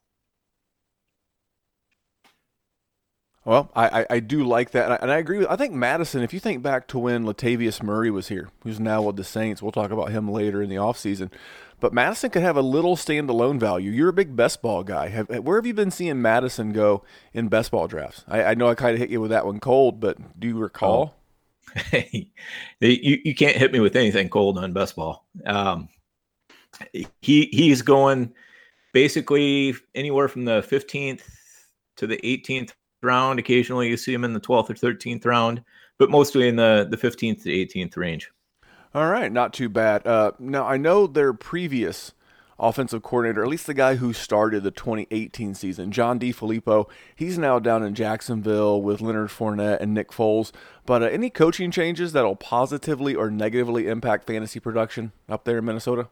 Well, I, I, I, do like that, and I, and I, agree with. I think Mattison. If you think back to when Latavius Murray was here, who's now with the Saints, we'll talk about him later in the offseason. But Mattison could have a little standalone value. You're a big best ball guy. Have, where have you been seeing Mattison go in best ball drafts? I, I know I kind of hit you with that one cold, but do you recall? Oh. <laughs> Hey, you you can't hit me with anything cold on best ball. Um, he he's going basically anywhere from the 15th to the 18th round. Occasionally, you see him in the 12th or 13th round, but mostly in the the 15th to 18th range. All right, not too bad. Uh, now I know their previous offensive coordinator, at least the guy who started the 2018 season, John DeFilippo, He's now down in Jacksonville with Leonard Fournette and Nick Foles. But uh, any coaching changes that'll positively or negatively impact fantasy production up there in Minnesota?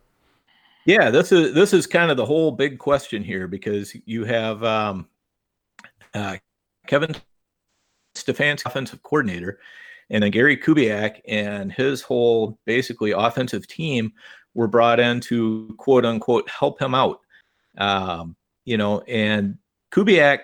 Yeah, this is this is kind of the whole big question here because you have um, uh, Kevin Stefanski, offensive coordinator, and then Gary Kubiak and his whole basically offensive team were brought in to quote unquote help him out. Um, you know, and Kubiak,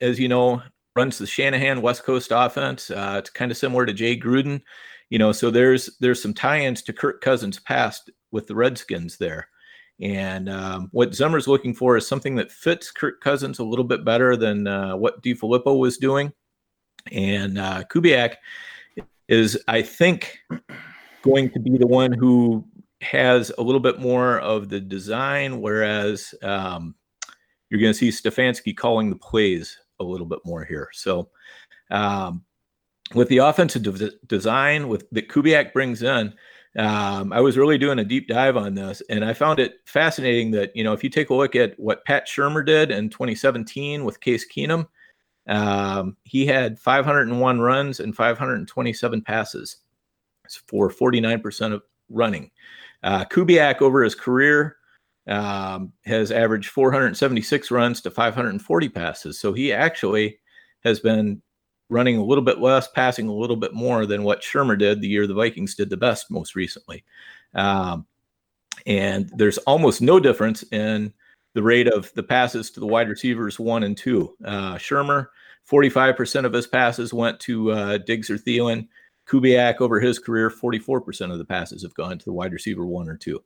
as you know, runs the Shanahan West Coast offense. Uh, it's kind of similar to Jay Gruden. You know, so there's there's some tie-ins to Kirk Cousins' past with the Redskins there. And um, what Zimmer's looking for is something that fits Kirk Cousins a little bit better than uh, what DeFilippo was doing. And uh, Kubiak is, I think, going to be the one who has a little bit more of the design, whereas um, you're going to see Stefanski calling the plays a little bit more here. So, um, with the offensive de- design with that Kubiak brings in, um, I was really doing a deep dive on this, and I found it fascinating that you know if you take a look at what Pat Shurmur did in 2017 with Case Keenum, um, he had 501 runs and 527 passes for 49% of running. Uh, Kubiak over his career um, has averaged 476 runs to 540 passes, so he actually has been running a little bit less, passing a little bit more than what Shurmur did the year the Vikings did the best most recently. Um, and there's almost no difference in the rate of the passes to the wide receivers one and two. Uh, Shurmur, 45% of his passes went to uh, Diggs or Thielen. Kubiak, over his career, 44% of the passes have gone to the wide receiver one or two.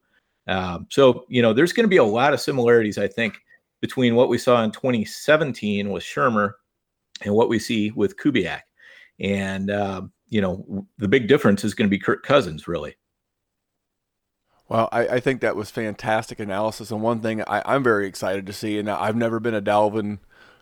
Um, so, you know, there's going to be a lot of similarities, I think, between what we saw in 2017 with Shurmur and what we see with Kubiak. And, uh, you know, the big difference is going to be Kirk Cousins, really. Well, I, I, think that was fantastic analysis. And one thing I, am very excited to see, and I've never been a Dalvin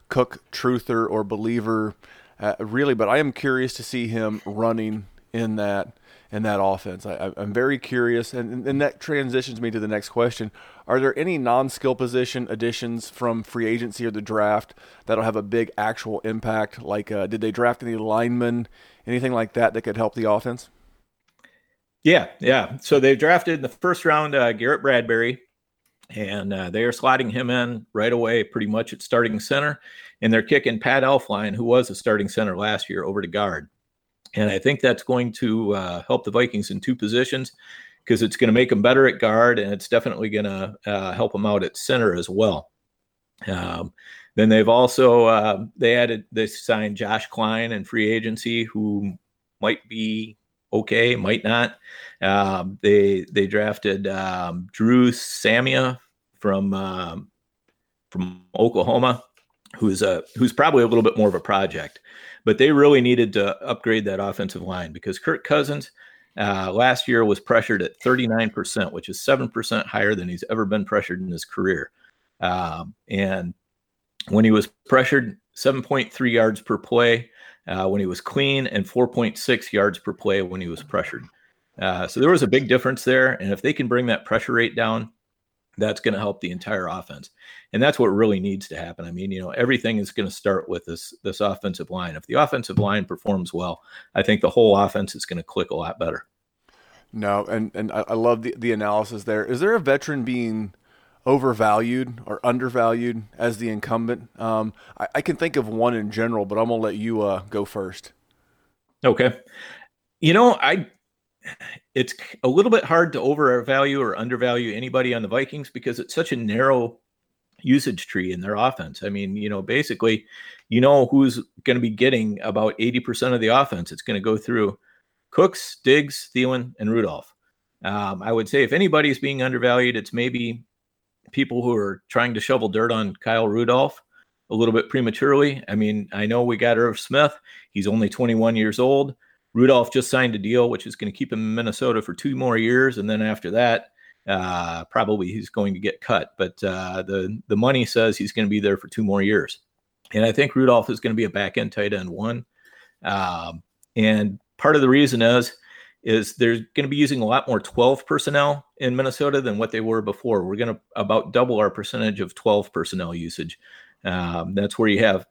Cook truther or believer, uh, really, but I am curious to see him running in that in that offense. I, am very curious, and, and that transitions me to the next question. Are there any non-skill position additions from free agency or the draft that'll have a big actual impact? Like, uh, did they draft any linemen, anything like that that could help the offense? Yeah, yeah. So they drafted in the first round uh, Garrett Bradbury, and uh, they are slotting him in right away, pretty much at starting center, and they're kicking Pat Elflein, who was a starting center last year, over to guard. And I think that's going to uh, help the Vikings in two positions because it's going to make them better at guard and it's definitely going to uh, help them out at center as well. Um, then they've also uh, they added they signed Josh Kline in free agency, who might be okay, might not. Um, they they drafted um, Dru Samia from um, from Oklahoma, who's a who's probably a little bit more of a project but they really needed to upgrade that offensive line because Kirk Cousins uh, last year was pressured at 39%, which is 7% higher than he's ever been pressured in his career. Um, and when he was pressured, 7.3 yards per play uh, when he was clean, and 4.6 yards per play when he was pressured. Uh, so there was a big difference there. And if they can bring that pressure rate down, that's going to help the entire offense. And that's what really needs to happen. I mean, you know, everything is going to start with this this offensive line. If the offensive line performs well, I think the whole offense is going to click a lot better. No, and and I, love the the analysis there. Is there a veteran being overvalued or undervalued as the incumbent? Um, I, I can think of one in general, but I'm gonna let you uh, go first. Okay. You know, I it's a little bit hard to overvalue or undervalue anybody on the Vikings because it's such a narrow usage tree in their offense. I mean, you know, basically, you know who's going to be getting about 80% of the offense. It's going to go through Cooks, Diggs, Thielen, and Rudolph. Um, I would say if anybody's being undervalued, it's maybe people who are trying to shovel dirt on Kyle Rudolph a little bit prematurely. I mean, I know we got Irv Smith. He's only 21 years old. Rudolph just signed a deal, which is going to keep him in Minnesota for two more years, and then after that, uh, probably he's going to get cut. But uh, the the money says he's going to be there for two more years, and I think Rudolph is going to be a back end tight end one. Um, and part of the reason is is they're going to be using a lot more 12 personnel in Minnesota than what they were before. We're going to about double our percentage of 12 personnel usage. Um, that's where you have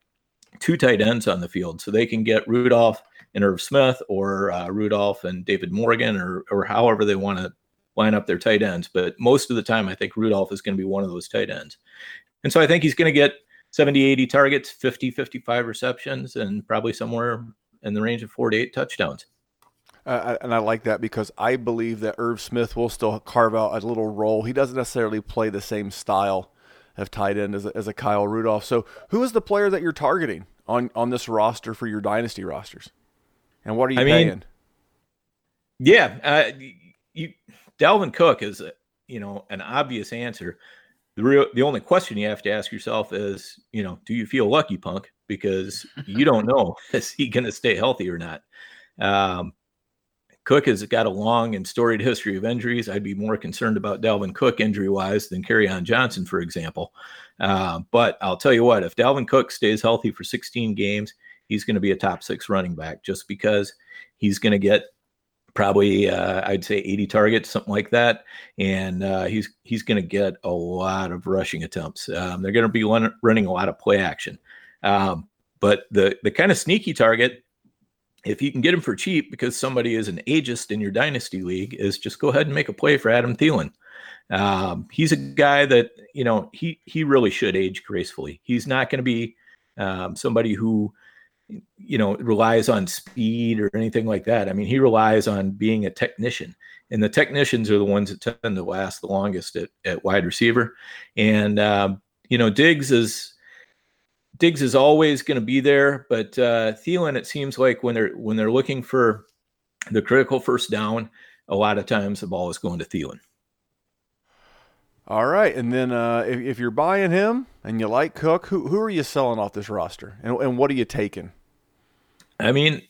two tight ends on the field, so they can get Rudolph and Irv Smith or uh, Rudolph and David Morgan or or however they want to line up their tight ends. But most of the time, I think Rudolph is going to be one of those tight ends. And so I think he's going to get 70, 80 targets, 50, 55 receptions, and probably somewhere in the range of four to eight touchdowns. Uh, and I like that because I believe that Irv Smith will still carve out a little role. He doesn't necessarily play the same style of tight end as a, as a Kyle Rudolph. So, who is the player that you're targeting on, on this roster for your dynasty rosters? And what are you I paying? Mean, yeah, uh, you Dalvin Cook is a, you know an obvious answer. The real the only question you have to ask yourself is, you know, do you feel lucky, punk? Because you don't know <laughs> is he going to stay healthy or not. Um, Cook has got a long and storied history of injuries. I'd be more concerned about Dalvin Cook injury wise than on Johnson, for example. Uh, but I'll tell you what, if Dalvin Cook stays healthy for 16 games, he's going to be a top six running back just because he's going to get probably uh, I'd say 80 targets, something like that, and uh, he's he's going to get a lot of rushing attempts. Um, they're going to be running a lot of play action, um, but the the kind of sneaky target, if you can get him for cheap because somebody is an ageist in your dynasty league, is just go ahead and make a play for Adam Thielen. Um, he's a guy that you know he he really should age gracefully. He's not going to be um, somebody who you know relies on speed or anything like that. I mean, he relies on being a technician, and the technicians are the ones that tend to last the longest at, at wide receiver. And um, you know, Diggs is Diggs is always going to be there, but uh, Thielen, it seems like when they're when they're looking for the critical first down, a lot of times the ball is going to Thielen. All right, and then uh, if, if, you're buying him and you like Cook, who who are you selling off this roster, and, and what are you taking? I mean,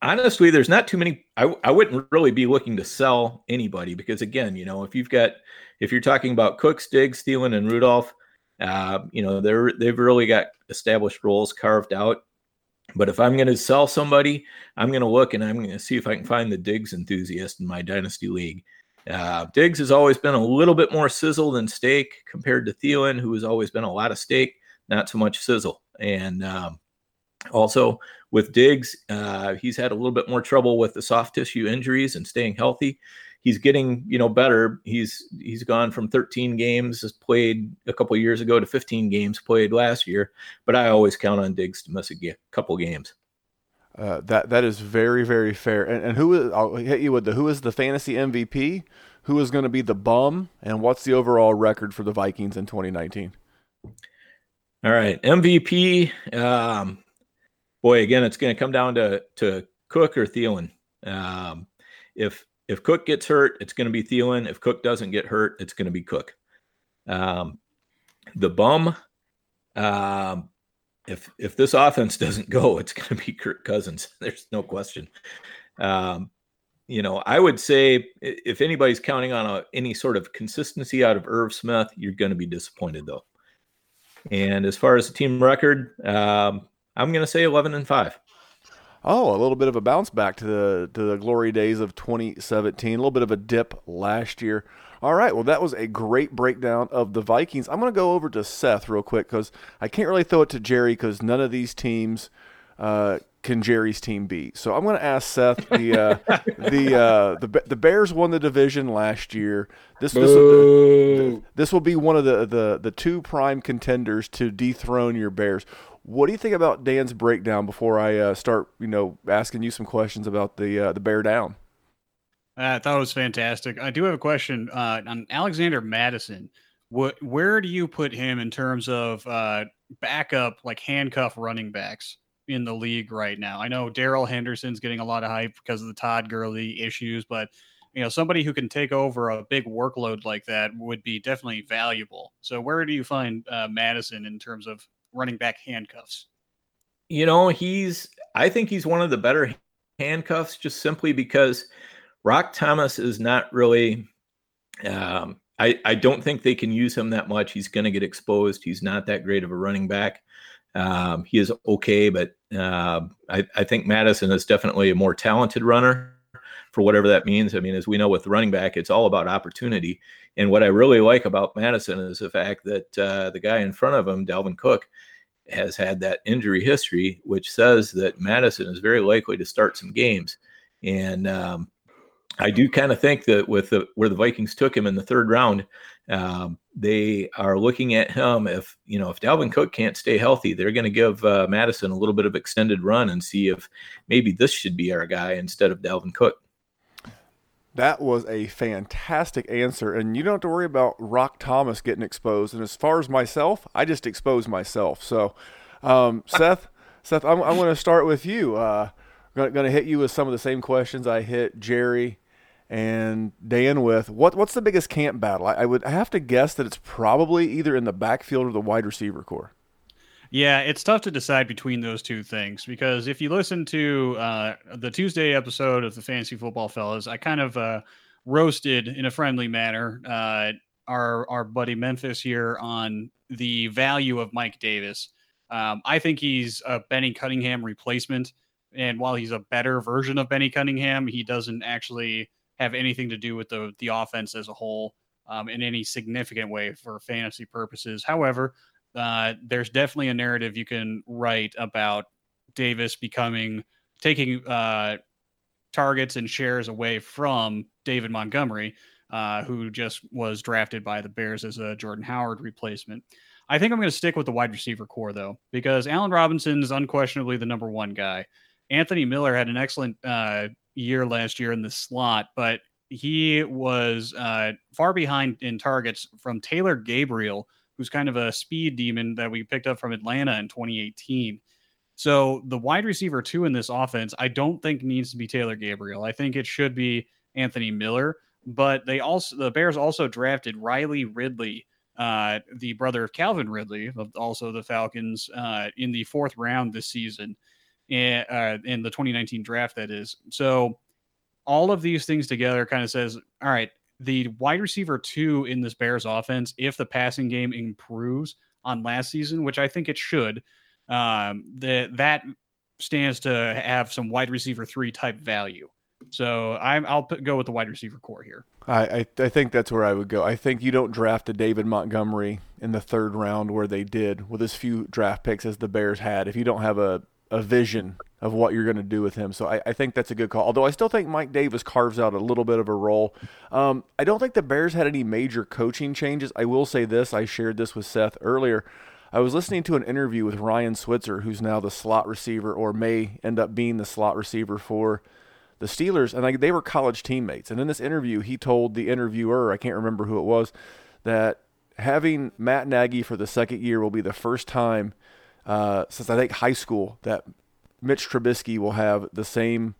honestly, there's not too many. I, I wouldn't really be looking to sell anybody because, again, you know, if you've got, if you're talking about Cooks, Diggs, Thielen, and Rudolph, uh, you know, they're they've really got established roles carved out. But if I'm going to sell somebody, I'm going to look and I'm going to see if I can find the Diggs enthusiast in my dynasty league. Uh, Diggs has always been a little bit more sizzle than steak compared to Thielen, who has always been a lot of steak, not so much sizzle. And um, also, with Diggs, uh, he's had a little bit more trouble with the soft tissue injuries and staying healthy. He's getting, you know, better. He's he's gone from 13 games played a couple years ago to 15 games played last year. But I always count on Diggs to miss a g- couple games. Uh, that that is very very fair. And, and who is? I'll hit you with the who is the fantasy MVP? Who is going to be the bum? And what's the overall record for the Vikings in 2019? All right, MVP. Um, boy, again, it's going to come down to to Cook or Thielen. Um, if if Cook gets hurt, it's going to be Thielen. If Cook doesn't get hurt, it's going to be Cook. Um, the bum. Um, if if this offense <laughs> doesn't go, it's going to be Kirk Cousins. <laughs> There's no question. Um, you know, I would say if anybody's counting on a, any sort of consistency out of Irv Smith, you're going to be disappointed though. And as far as the team record, um, I'm going to say 11 and 5. Oh, a little bit of a bounce back to the to the glory days of 2017. A little bit of a dip last year. All right. Well, that was a great breakdown of the Vikings. I'm going to go over to Seth real quick because I can't really throw it to Jerry because none of these teams uh, can Jerry's team beat. So I'm going to ask Seth the uh, <laughs> the uh, the the Bears won the division last year. This this will, this will be one of the, the the two prime contenders to dethrone your Bears. What do you think about Dan's breakdown before I uh, start, you know, asking you some questions about the uh, the bear down? I thought it was fantastic. I do have a question uh, on Alexander Mattison. What, where do you put him in terms of uh, backup, like handcuff running backs in the league right now? I know Darrell Henderson's getting a lot of hype because of the Todd Gurley issues, but you know somebody who can take over a big workload like that would be definitely valuable. So where do you find uh, Mattison in terms of running back handcuffs? You know, he's I think he's one of the better handcuffs just simply because Roc Thomas is not really um, I, I don't think they can use him that much. He's going to get exposed. He's not that great of a running back. Um, he is okay, but uh, I, I think Mattison is definitely a more talented runner for whatever that means. I mean, as we know with running back, it's all about opportunity. And what I really like about Mattison is the fact that uh, the guy in front of him, Dalvin Cook, has had that injury history, which says that Mattison is very likely to start some games. And um, I do kind of think that with the, where the Vikings took him in the third round, um, they are looking at him. If you know if Dalvin Cook can't stay healthy, they're going to give uh, Mattison a little bit of extended run and see if maybe this should be our guy instead of Dalvin Cook. That was a fantastic answer, and you don't have to worry about Roc Thomas getting exposed. And as far as myself, I just exposed myself. So, um, <laughs> Seth, Seth, I'm, I'm going to start with you. Uh, going to hit you with some of the same questions I hit Jerry and Dan with. What what's the biggest camp battle? I, I would have to guess that it's probably either in the backfield or the wide receiver core. Yeah, it's tough to decide between those two things because if you listen to uh, the Tuesday episode of the Fantasy Football Fellas, I kind of uh, roasted in a friendly manner uh, our our buddy Memphis here on the value of Mike Davis. Um, I think he's a Benny Cunningham replacement, and while he's a better version of Benny Cunningham, he doesn't actually have anything to do with the the offense as a whole um, in any significant way for fantasy purposes. However, uh, there's definitely a narrative you can write about Davis becoming taking uh, targets and shares away from David Montgomery, uh, who just was drafted by the Bears as a Jordan Howard replacement. I think I'm going to stick with the wide receiver core though, because Allen Robinson is unquestionably the number one guy. Anthony Miller had an excellent uh, year last year in the slot, but he was uh, far behind in targets from Taylor Gabriel who's kind of a speed demon that we picked up from Atlanta in 2018. So the wide receiver two in this offense, I don't think needs to be Taylor Gabriel. I think it should be Anthony Miller. But they also the Bears also drafted Riley Ridley, uh, the brother of Calvin Ridley, of also the Falcons, uh, in the fourth round this season, in, uh, in the 2019 draft. That is so. All of these things together kind of says, all right, the wide receiver two in this Bears offense, if the passing game improves on last season, which I think it should, um, that that stands to have some wide receiver three type value. So I'm, I'll put, go with the wide receiver core here. I, I, I think that's where I would go. I think you don't draft a David Montgomery in the third round where they did with as few draft picks as the Bears had. If you don't have a, a vision of what you're going to do with him. So I, I, think that's a good call. Although I still think Mike Davis carves out a little bit of a role. Um, I don't think the Bears had any major coaching changes. I will say this I shared this with Seth earlier. I was listening to an interview with Ryan Switzer, who's now the slot receiver or may end up being the slot receiver for the Steelers. And they were college teammates. And in this interview, he told the interviewer, I can't remember who it was, that having Matt Nagy for the second year will be the first time uh, since I think high school that Mitch Trubisky will have the same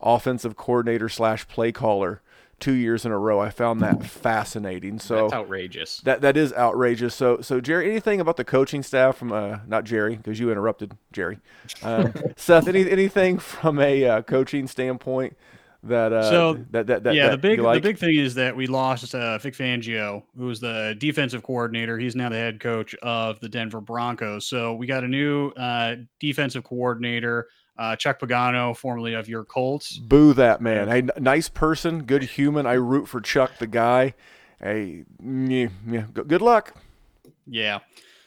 offensive coordinator slash play caller two years in a row. I found that fascinating. So That's outrageous. That that is outrageous. So so Jerry, anything about the coaching staff from uh not Jerry because you interrupted Jerry, um, <laughs> Seth? Any anything from a uh, coaching standpoint that uh so that that, that yeah that the big like? the big thing is that we lost uh, Vic Fangio who was the defensive coordinator he's now the head coach of the Denver Broncos so we got a new uh, defensive coordinator uh, Chuck Pagano formerly of your Colts Boo that man. Hey, n- nice person, good human. I root for Chuck the guy. Hey, yeah, yeah, good good luck. Yeah.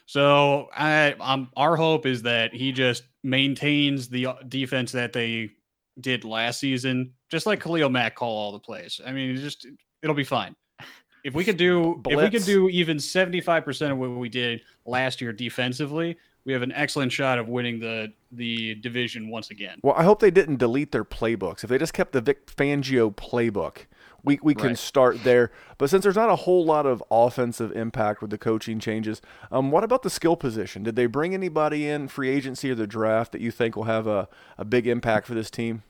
So I, um, our hope is that he just maintains the uh, defense that they did last season, just like Khalil Mack call all the plays. I mean, just it'll be fine. If we could do, <laughs> if we could do even seventy five percent of what we did last year defensively, we have an excellent shot of winning the the division once again. Well, I hope they didn't delete their playbooks. If they just kept the Vic Fangio playbook, we, we can Right. start there. But since there's not a whole lot of offensive impact with the coaching changes, um, what about the skill position? Did they bring anybody in free agency or the draft that you think will have a, a big impact for this team?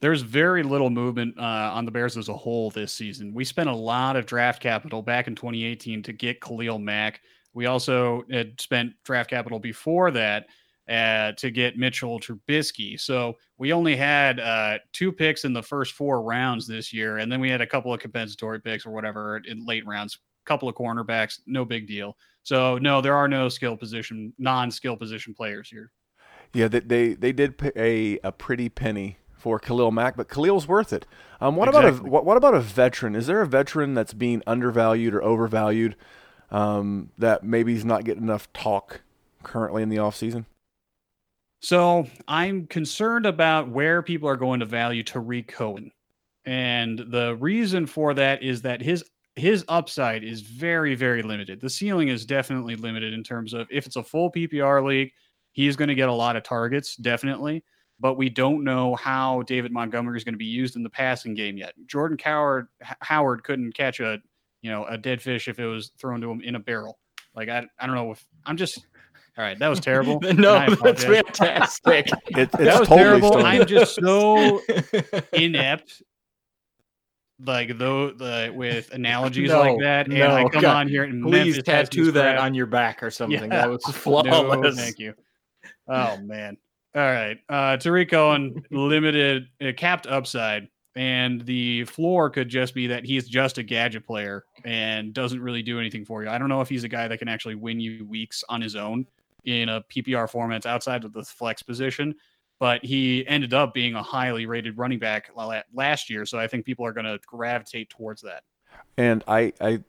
There's very little movement uh, on the Bears as a whole this season. We spent a lot of draft capital back in 2018 to get Khalil Mack. We also had spent draft capital before that uh, to get Mitchell Trubisky. So we only had uh, two picks in the first four rounds this year, and then we had a couple of compensatory picks or whatever in late rounds. Couple of cornerbacks, no big deal. So no, there are no skill position, non-skill position players here. Yeah, they they, they did pay a, a pretty penny for Khalil Mack, but Khalil's worth it. Um, what about a what, what about a veteran? Is there a veteran that's being undervalued or overvalued um, that maybe he's not getting enough talk currently in the offseason? So I'm concerned about where people are going to value Tarik Cohen. And the reason for that is that his his upside is very, very limited. The ceiling is definitely limited in terms of if it's a full PPR league, he's going to get a lot of targets, definitely. But we don't know how David Montgomery is going to be used in the passing game yet. Jordan Coward H- Howard couldn't catch a you know a dead fish if it was thrown to him in a barrel. Like I I don't know if I'm just all right. That was terrible. <laughs> no, that's fantastic. <laughs> It, it's That was totally terrible. stolen. I'm just so <laughs> inept, like though the with analogies like that, and no, I come God, on here and Please Memphis tattoo that crap. on your back or something. Yeah. That was No, flawless. thank you. Oh man. All right. Uh Tarik Cohen <laughs> limited uh, capped upside. And the floor could just be that he's just a gadget player and doesn't really do anything for you. I don't know if he's a guy that can actually win you weeks on his own in a PPR format outside of the flex position. But he ended up being a highly rated running back last year. So I think people are going to gravitate towards that. And I, I,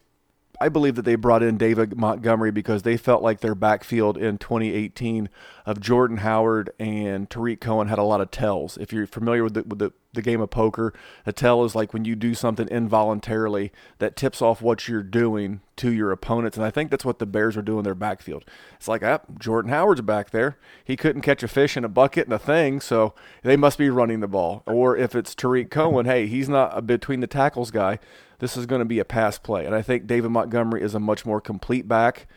I believe that they brought in David Montgomery because they felt like their backfield in 2018 of Jordan Howard and Tarik Cohen had a lot of tells. If you're familiar with the, with the, the game of poker, a tell is like when you do something involuntarily that tips off what you're doing to your opponents. And I think that's what the Bears are doing in their backfield. It's like, ah, Jordan Howard's back there. He couldn't catch a fish in a bucket and a thing, so they must be running the ball. Or if it's Tarik Cohen, hey, he's not a between the tackles guy. This is going to be a pass play. And I think David Montgomery is a much more complete back.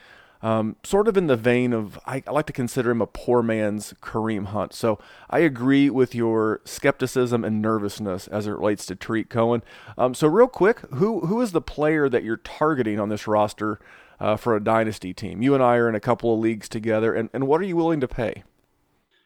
Um, sort of in the vein of, I, I like to consider him a poor man's Kareem Hunt. So I agree with your skepticism and nervousness as it relates to Tarik Cohen. Um, so real quick, who who is the player that you're targeting on this roster uh, for a dynasty team? You and I are in a couple of leagues together, and, and what are you willing to pay?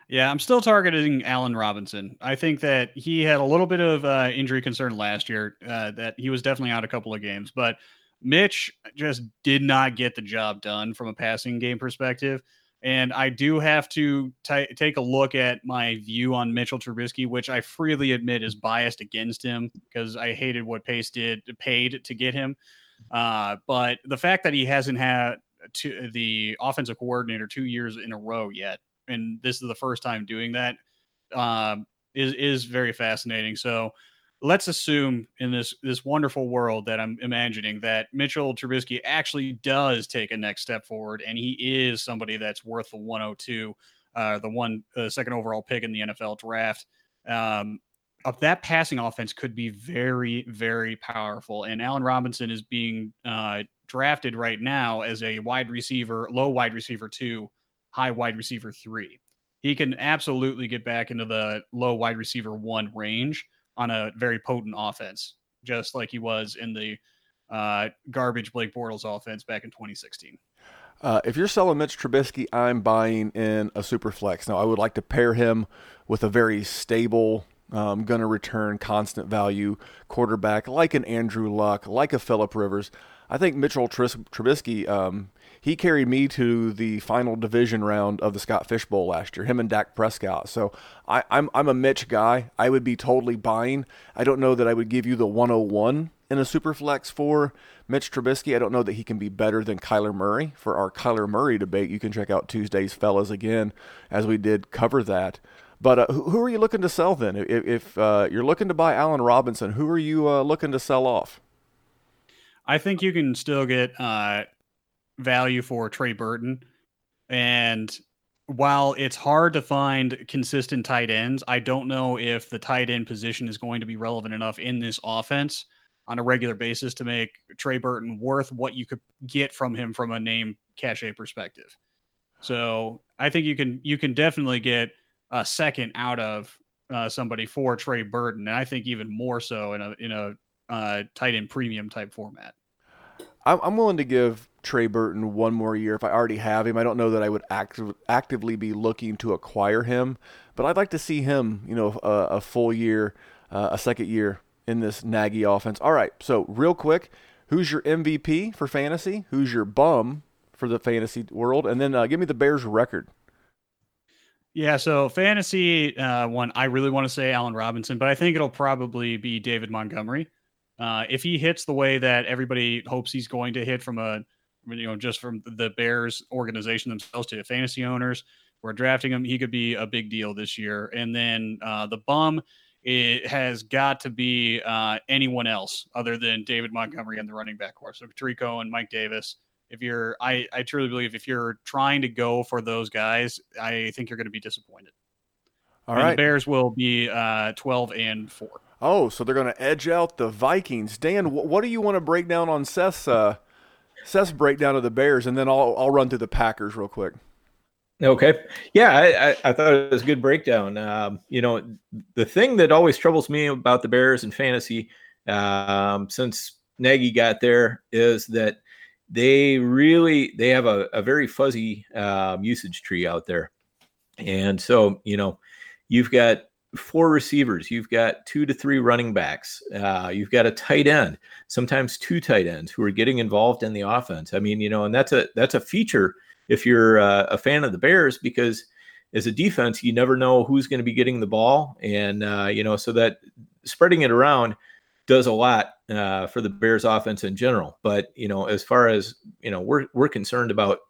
Yeah, I'm still targeting Allen Robinson. I think that he had a little bit of uh, injury concern last year, uh, that he was definitely out a couple of games, but Mitch just did not get the job done from a passing game perspective. And I do have to ti- take a look at my view on Mitchell Trubisky, which I freely admit is biased against him because I hated what Pace did paid to get him. Uh, but the fact that he hasn't had to, the offensive coordinator two years in a row yet, and this is the first time doing that, um, is is very fascinating. So let's assume in this this wonderful world that I'm imagining that Mitchell Trubisky actually does take a next step forward, and he is somebody that's worth the 102, uh, the one uh, second overall pick in the NFL draft. Um, of that passing offense could be very, very powerful. And Allen Robinson is being uh, drafted right now as a wide receiver, low wide receiver two, high wide receiver three. He can absolutely get back into the low wide receiver one range on a very potent offense, just like he was in the uh, garbage Blake Bortles offense back in 2016. Uh, if you're selling Mitch Trubisky, I'm buying in a super flex. Now, I would like to pair him with a very stable, um, going to return constant value quarterback like an Andrew Luck, like a Philip Rivers. I think Mitchell Tris- Trubisky, um, he carried me to the final division round of the Scott Fish Bowl last year, him and Dak Prescott. So I, I'm, I'm a Mitch guy. I would be totally buying. I don't know that I would give you the 101 in a super flex for Mitch Trubisky. I don't know that he can be better than Kyler Murray. For our Kyler Murray debate, you can check out Tuesday's Fellas again, as we did cover that. But uh, who, who are you looking to sell then? If, if uh, you're looking to buy Allen Robinson, who are you uh, looking to sell off? I think you can still get uh, value for Trey Burton. And while it's hard to find consistent tight ends, I don't know if the tight end position is going to be relevant enough in this offense on a regular basis to make Trey Burton worth what you could get from him from a name cachet perspective. So I think you can you can definitely get a second out of uh, somebody for Trey Burton, and I think even more so in a in a uh, tight end premium type format. I'm, I'm willing to give Trey Burton one more year if I already have him. I don't know that I would act, actively be looking to acquire him, but I'd like to see him, you know, a, a full year, uh, a second year in this Nagy offense. All right, so real quick, who's your MVP for fantasy? Who's your bum for the fantasy world? And then uh, give me the Bears record. Yeah, so fantasy uh, one, I really want to say Allen Robinson, but I think it'll probably be David Montgomery. Uh, if he hits the way that everybody hopes he's going to hit from a, you know, just from the Bears organization themselves to the fantasy owners, we're drafting him. He could be a big deal this year. And then uh, the bum, it has got to be uh, anyone else other than David Montgomery and the running back core. So Trico and Mike Davis. If you're, I, I truly believe if you're trying to go for those guys, I think you're going to be disappointed. All and right. The Bears will be uh, 12 and 4. Oh, so they're going to edge out the Vikings. Dan, what do you want to break down on Seth's, uh, Seth's breakdown of the Bears, and then I'll, I'll run through the Packers real quick. Okay. Yeah, I, I, I thought it was a good breakdown. Um, you know, the thing that always troubles me about the Bears and fantasy um, since Nagy got there is that they really they have a, a very fuzzy um, usage tree out there, and so you know you've got four receivers, you've got two to three running backs, uh, you've got a tight end, sometimes two tight ends who are getting involved in the offense. I mean, you know, and that's a that's a feature if you're uh, a fan of the Bears because as a defense, you never know who's going to be getting the ball, and uh, you know, so that spreading it around does a lot uh, for the Bears offense in general. But you know, as far as you know, we're we're concerned about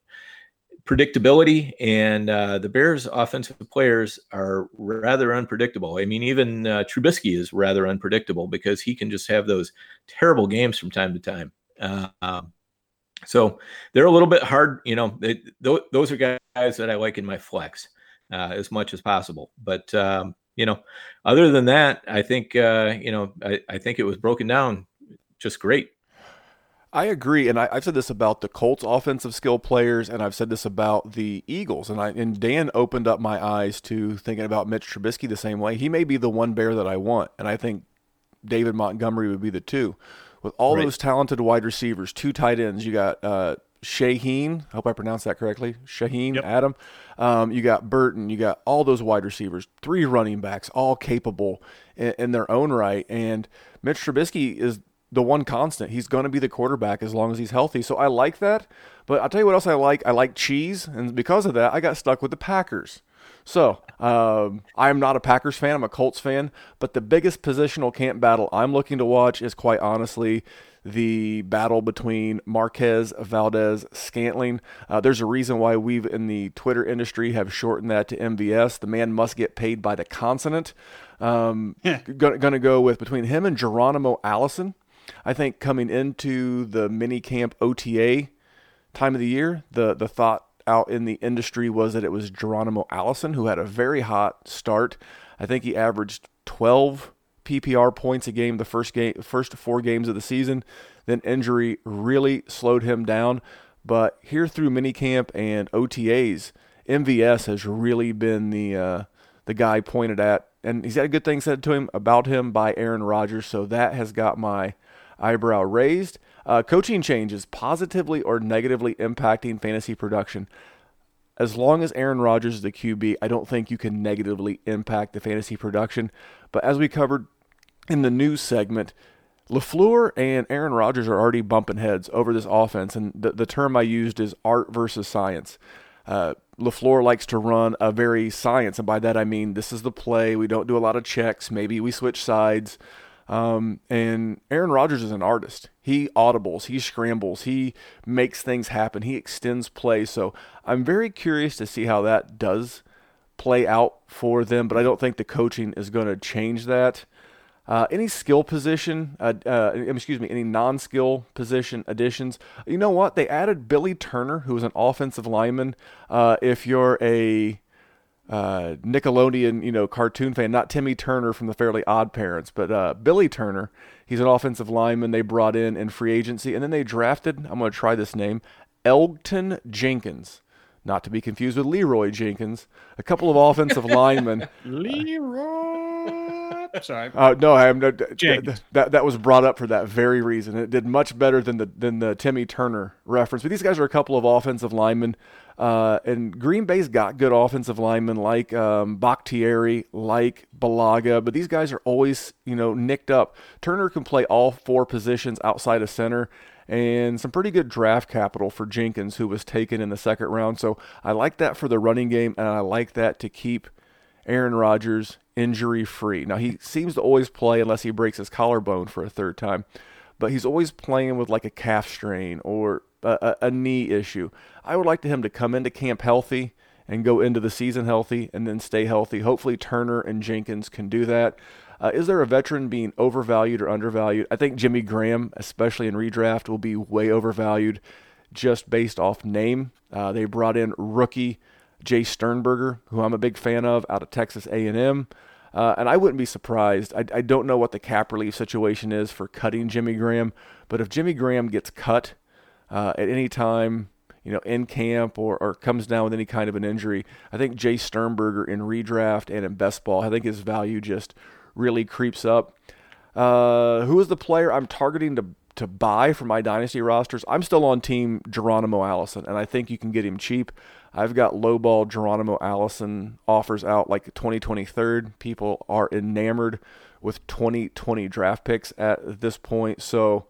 predictability, and uh, the Bears offensive players are rather unpredictable. I mean, even uh, Trubisky is rather unpredictable because he can just have those terrible games from time to time. Uh, um, so they're a little bit hard, you know. They, th- those are guys that I like in my flex uh, as much as possible. But um, you know, other than that, I think uh, you know, I, I think it was broken down just great. I agree, and I, have said this about the Colts offensive skill players, and I've said this about the Eagles, and I and Dan opened up my eyes to thinking about Mitch Trubisky the same way. He may be the one bear that I want, and I think David Montgomery would be the two. With all right. those talented wide receivers, two tight ends, you got uh, Shaheen. I hope I pronounced that correctly. Shaheen, yep. Adam. Um, you got Burton. You got all those wide receivers, three running backs, all capable in, in their own right. And Mitch Trubisky is the one constant. He's going to be the quarterback as long as he's healthy. So I like that. But I'll tell you what else I like. I like cheese. And because of that, I got stuck with the Packers. So um, I'm not a Packers fan. I'm a Colts fan. But the biggest positional camp battle I'm looking to watch is quite honestly the battle between Marquez, Valdes, Scantling. Uh, there's a reason why we've in the Twitter industry have shortened that to MVS. The man must get paid by the consonant. Um, yeah. Going to go with between him and Geronimo Allison. I think coming into the mini camp OTA time of the year, the the thought out in the industry was that it was Geronimo Allison who had a very hot start. I think he averaged 12 PPR points a game the first game first four games of the season. Then injury really slowed him down. But here through minicamp and OTAs, MVS has really been the uh, the guy pointed at, and he's had a good thing said to him about him by Aaron Rodgers. So that has got my eyebrow raised. Uh, coaching changes positively or negatively impacting fantasy production. As long as Aaron Rodgers is the QB, I don't think you can negatively impact the fantasy production. But as we covered in the news segment, LaFleur and Aaron Rodgers are already bumping heads over this offense. And the, the term I used is art versus science. Uh, LaFleur likes to run a very science. And by that, I mean this is the play. We don't do a lot of checks. Maybe we switch sides. Um, and Aaron Rodgers is an artist. He audibles, he scrambles, he makes things happen, he extends play. So I'm very curious to see how that does play out for them, but I don't think the coaching is going to change that. Uh, any skill position, uh, uh, excuse me, any non-skill position additions? You know what? They added Billy Turner, who was an offensive lineman. Uh, if you're a uh, Nickelodeon, you know, cartoon fan, not Timmy Turner from the Fairly Odd Parents, but uh, Billy Turner. He's an offensive lineman they brought in in free agency, and then they drafted. I'm going to try this name, Elgton Jenkins, not to be confused with Leeroy Jenkins. A couple of offensive <laughs> linemen. Leeroy. Sorry. Uh, no, I am no, Jenkins. that that was brought up for that very reason. It did much better than the than the Timmy Turner reference. But these guys are a couple of offensive linemen, uh, and Green Bay's got good offensive linemen like um, Bakhtiari, like Bulaga. But these guys are always you know nicked up. Turner can play all four positions outside of center. And some pretty good draft capital for Jenkins, who was taken in the second round. So I like that for the running game, and I like that to keep Aaron Rodgers injury free. Now he seems to always play unless he breaks his collarbone for a third time, but he's always playing with like a calf strain or a, a knee issue. I would like to him to come into camp healthy and go into the season healthy and then stay healthy. Hopefully Turner and Jenkins can do that. Uh, is there a veteran being overvalued or undervalued? I think Jimmy Graham, especially in redraft, will be way overvalued just based off name. Uh, they brought in rookie Jace Sternberger, who I'm a big fan of, out of Texas A&M. Uh, and I wouldn't be surprised. I, I don't know what the cap relief situation is for cutting Jimmy Graham, but if Jimmy Graham gets cut uh, at any time, you know, in camp or, or comes down with any kind of an injury, I think Jace Sternberger in redraft and in best ball, I think his value just really creeps up. Uh, who is the player I'm targeting to to buy for my dynasty rosters? I'm still on team Geronimo Allison, and I think you can get him cheap. I've got lowball Geronimo Allison offers out like 2023. People are enamored with 2020 draft picks at this point. So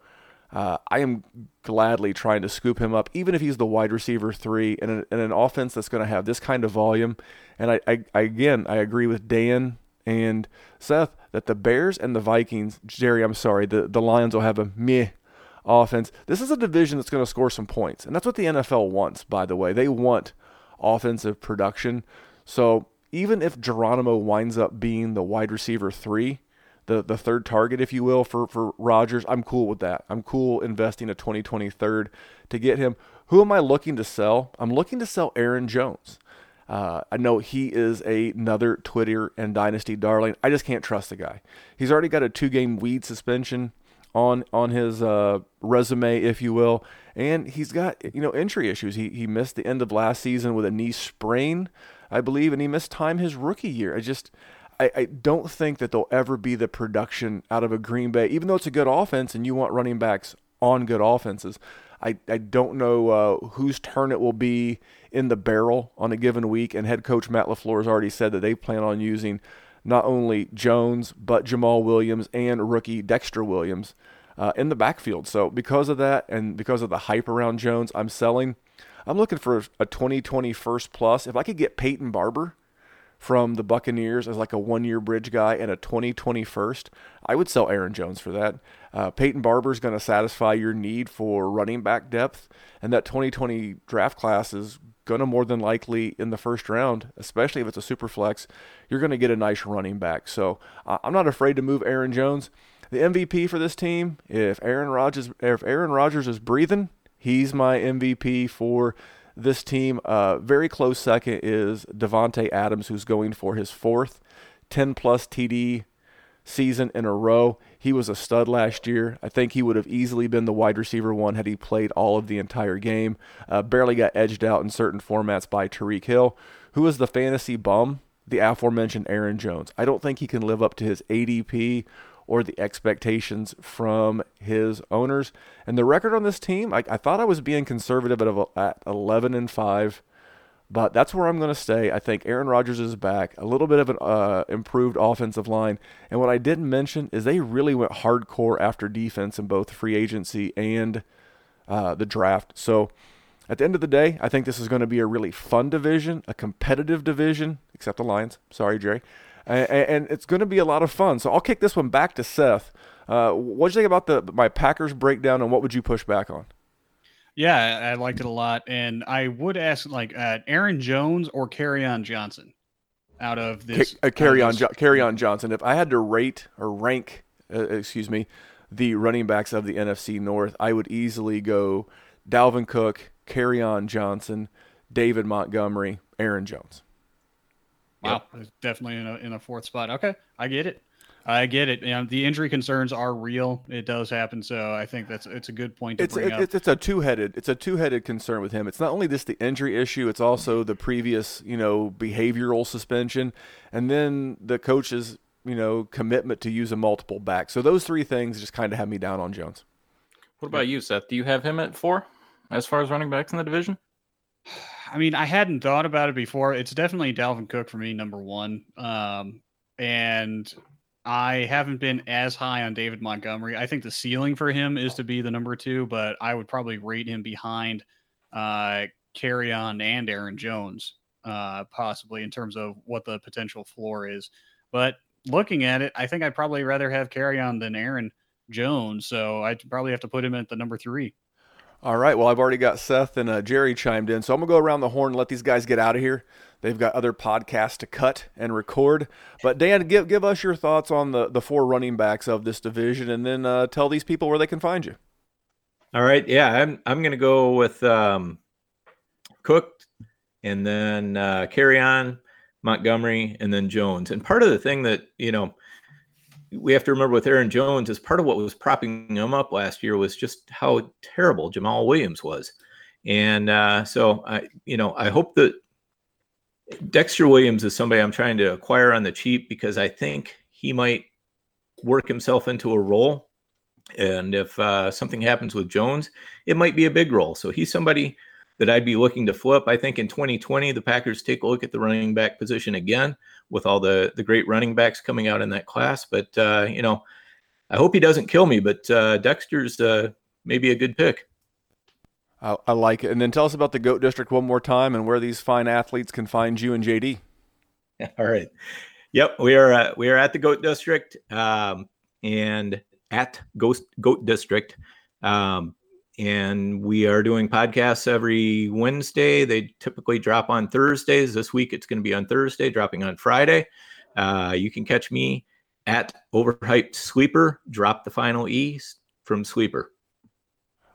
uh, I am gladly trying to scoop him up, even if he's the wide receiver three in an, in an offense that's going to have this kind of volume. And I, I, I, again, I agree with Dan and Seth that the Bears and the Vikings, Jerry, I'm sorry, the, the Lions will have a meh offense. This is a division that's going to score some points. And that's what the NFL wants, by the way. They want offensive production. So even if Geronimo winds up being the wide receiver three, the, the third target, if you will, for, for Rodgers, I'm cool with that. I'm cool investing a 2020 third to get him. Who am I looking to sell? I'm looking to sell Aaron Jones. Uh, I know he is a, another Twitter and Dynasty darling. I just can't trust the guy. He's already got a two game weed suspension on on his uh, resume, if you will, and he's got you know injury issues. He he missed the end of last season with a knee sprain, I believe, and he missed time his rookie year. I just I, I don't think that there'll ever be the production out of a Green Bay, even though it's a good offense and you want running backs on good offenses. I, I don't know uh, whose turn it will be in the barrel on a given week. And head coach Matt LaFleur has already said that they plan on using not only Jones, but Jamaal Williams and rookie Dexter Williams uh, in the backfield. So because of that and because of the hype around Jones, I'm selling. I'm looking for a 2020 first plus. If I could get Peyton Barber from the Buccaneers as like a one year bridge guy and a 2020 first, I would sell Aaron Jones for that. Uh, Peyton Barber is going to satisfy your need for running back depth, and that 2020 draft class is going to more than likely in the first round, especially if it's a super flex, you're going to get a nice running back. So uh, I'm not afraid to move Aaron Jones. The MVP for this team, if Aaron Rodgers, if Aaron Rodgers is breathing, he's my MVP for this team. Uh, very close second is Davante Adams, who's going for his fourth 10 plus TD season in a row. He was a stud last year. I think he would have easily been the wide receiver one had he played all of the entire game. Uh, barely got edged out in certain formats by Tyreek Hill, who is the fantasy bum, the aforementioned Aaron Jones. I don't think he can live up to his ADP or the expectations from his owners. And the record on this team, I, I thought I was being conservative at, at 11 and 5 but that's where I'm going to stay. I think Aaron Rodgers is back, a little bit of an uh, improved offensive line. And what I didn't mention is they really went hardcore after defense in both free agency and uh, the draft. So at the end of the day, I think this is going to be a really fun division, a competitive division, except the Lions. Sorry, Jerry. And, and it's going to be a lot of fun. So I'll kick this one back to Seth. Uh, what do you think about the my Packers breakdown, and what would you push back on? Yeah, I liked it a lot, and I would ask like uh, Aaron Jones or Kerryon Johnson out of this. uh, Kerryon, jo- carry on, Johnson. If I had to rate or rank, uh, excuse me, the running backs of the NFC North, I would easily go Dalvin Cook, Kerryon Johnson, David Montgomery, Aaron Jones. Wow, definitely in a in a fourth spot. Okay, I get it. I get it. You know, the injury concerns are real. It does happen. So I think that's it's a good point to it's bring it, up. it's it's a two headed it's a two headed concern with him. It's not only just the injury issue, it's also the previous you know behavioral suspension, and then the coach's you know commitment to use a multiple back. So those three things just kind of have me down on Jones. What about you, Seth? Do you have him at four as far as running backs in the division? I mean, I hadn't thought about it before. It's definitely Dalvin Cook for me, number one. Um, and I haven't been as high on David Montgomery. I think the ceiling for him is to be the number two, but I would probably rate him behind uh, Kerryon and Aaron Jones, uh, possibly in terms of what the potential floor is. But looking at it, I think I'd probably rather have Kerryon than Aaron Jones. So I'd probably have to put him at the number three. All right. Well, I've already got Seth and uh, Jerry chimed in, so I'm gonna go around the horn and let these guys get out of here. They've got other podcasts to cut and record. But Dan, give give us your thoughts on the the four running backs of this division, and then uh, tell these people where they can find you. All right. Yeah, I'm I'm gonna go with um, Cook, and then uh, Kerryon Montgomery, and then Jones. And part of the thing that you know we have to remember with Aaron Jones is part of what was propping him up last year was just how terrible Jamaal Williams was. And uh, so I, you know, I hope that Dexter Williams is somebody I'm trying to acquire on the cheap because I think he might work himself into a role. And if uh, something happens with Jones, it might be a big role. So he's somebody that I'd be looking to flip. I think in 2020, the Packers take a look at the running back position again with all the the great running backs coming out in that class. But uh, you know, I hope he doesn't kill me. But uh, Dexter's uh, maybe a good pick. I, I like it. And then tell us about the Goat District one more time and where these fine athletes can find you and JD. <laughs> All right. Yep, we are uh, we are at the Goat District um, and at Ghost Goat District, um, and we are doing podcasts every Wednesday. They typically drop on Thursdays. This week it's going to be on Thursday, dropping on Friday. Uh, you can catch me at Overhyped Sweeper. Drop the final E from Sweeper.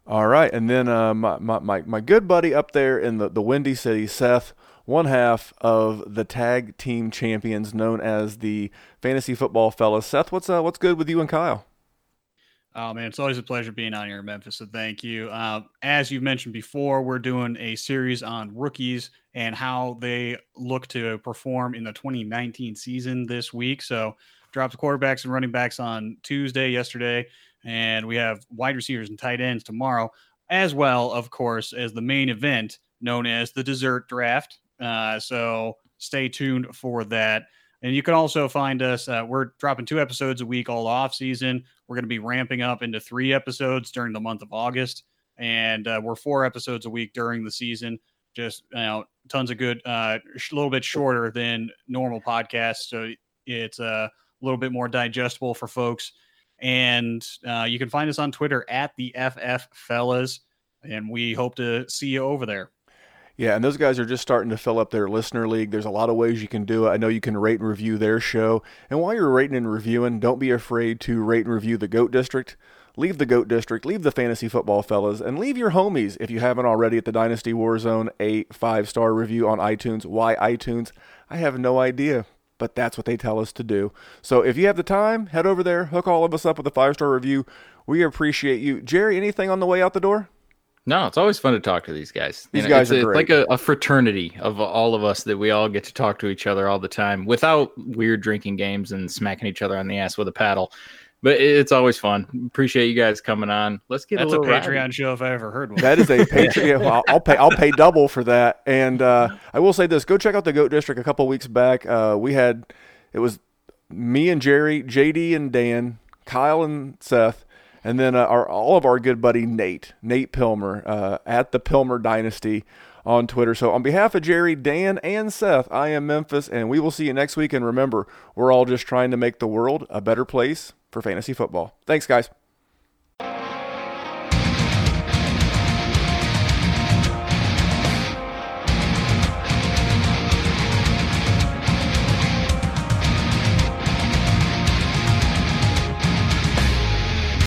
All right, and then uh, my, my, my good buddy up there in the the Windy City, Seth, one half of the tag team champions, known as the Fantasy Football Fellas. Seth, what's uh, what's good with you and Kyle? Oh man, it's always a pleasure being on here in Memphis. So thank you. Uh, as you've mentioned before, we're doing a series on rookies and how they look to perform in the 2019 season this week. So dropped quarterbacks and running backs on Tuesday, yesterday, and we have wide receivers and tight ends tomorrow, as well, of course, as the main event known as the dessert draft. Uh, so stay tuned for that. And you can also find us. Uh, we're dropping two episodes a week all off season. We're going to be ramping up into three episodes during the month of August, and uh, we're four episodes a week during the season. Just you know, tons of good. Uh, a little bit shorter than normal podcasts, so it's a little bit more digestible for folks. And uh, you can find us on Twitter at the FF Fellas, and we hope to see you over there. Yeah, and those guys are just starting to fill up their listener league. There's a lot of ways you can do it. I know you can rate and review their show. And while you're rating and reviewing, don't be afraid to rate and review the GOAT District. Leave the GOAT District, leave the Fantasy Football Fellas, and leave your homies, if you haven't already, at the Dynasty Warzone a five star review on iTunes. Why iTunes? I have no idea, but that's what they tell us to do. So if you have the time, head over there, hook all of us up with a five star review. We appreciate you. Jerry, anything on the way out the door? No, it's always fun to talk to these guys. These guys it's are a- great. like a, a fraternity of all of us that we all get to talk to each other all the time without weird drinking games and smacking each other on the ass with a paddle. But it's always fun. Appreciate you guys coming on. Let's get That's a a Patreon rowdy. show if I ever heard one. That is a <laughs> Patreon. well, I'll pay. I'll pay double for that. And uh, I will say this: go check out the Goat District. A couple weeks back, uh, we had it was me and Jerry, JD and Dan, Kyle and Seth, And then uh, our all of our good buddy Nate, Nate Pilmer, uh, at the Pilmer Dynasty on Twitter. So on behalf of Jerry, Dan, and Seth, I am Memphis, and we will see you next week. And remember, we're all just trying to make the world a better place for fantasy football. Thanks, guys.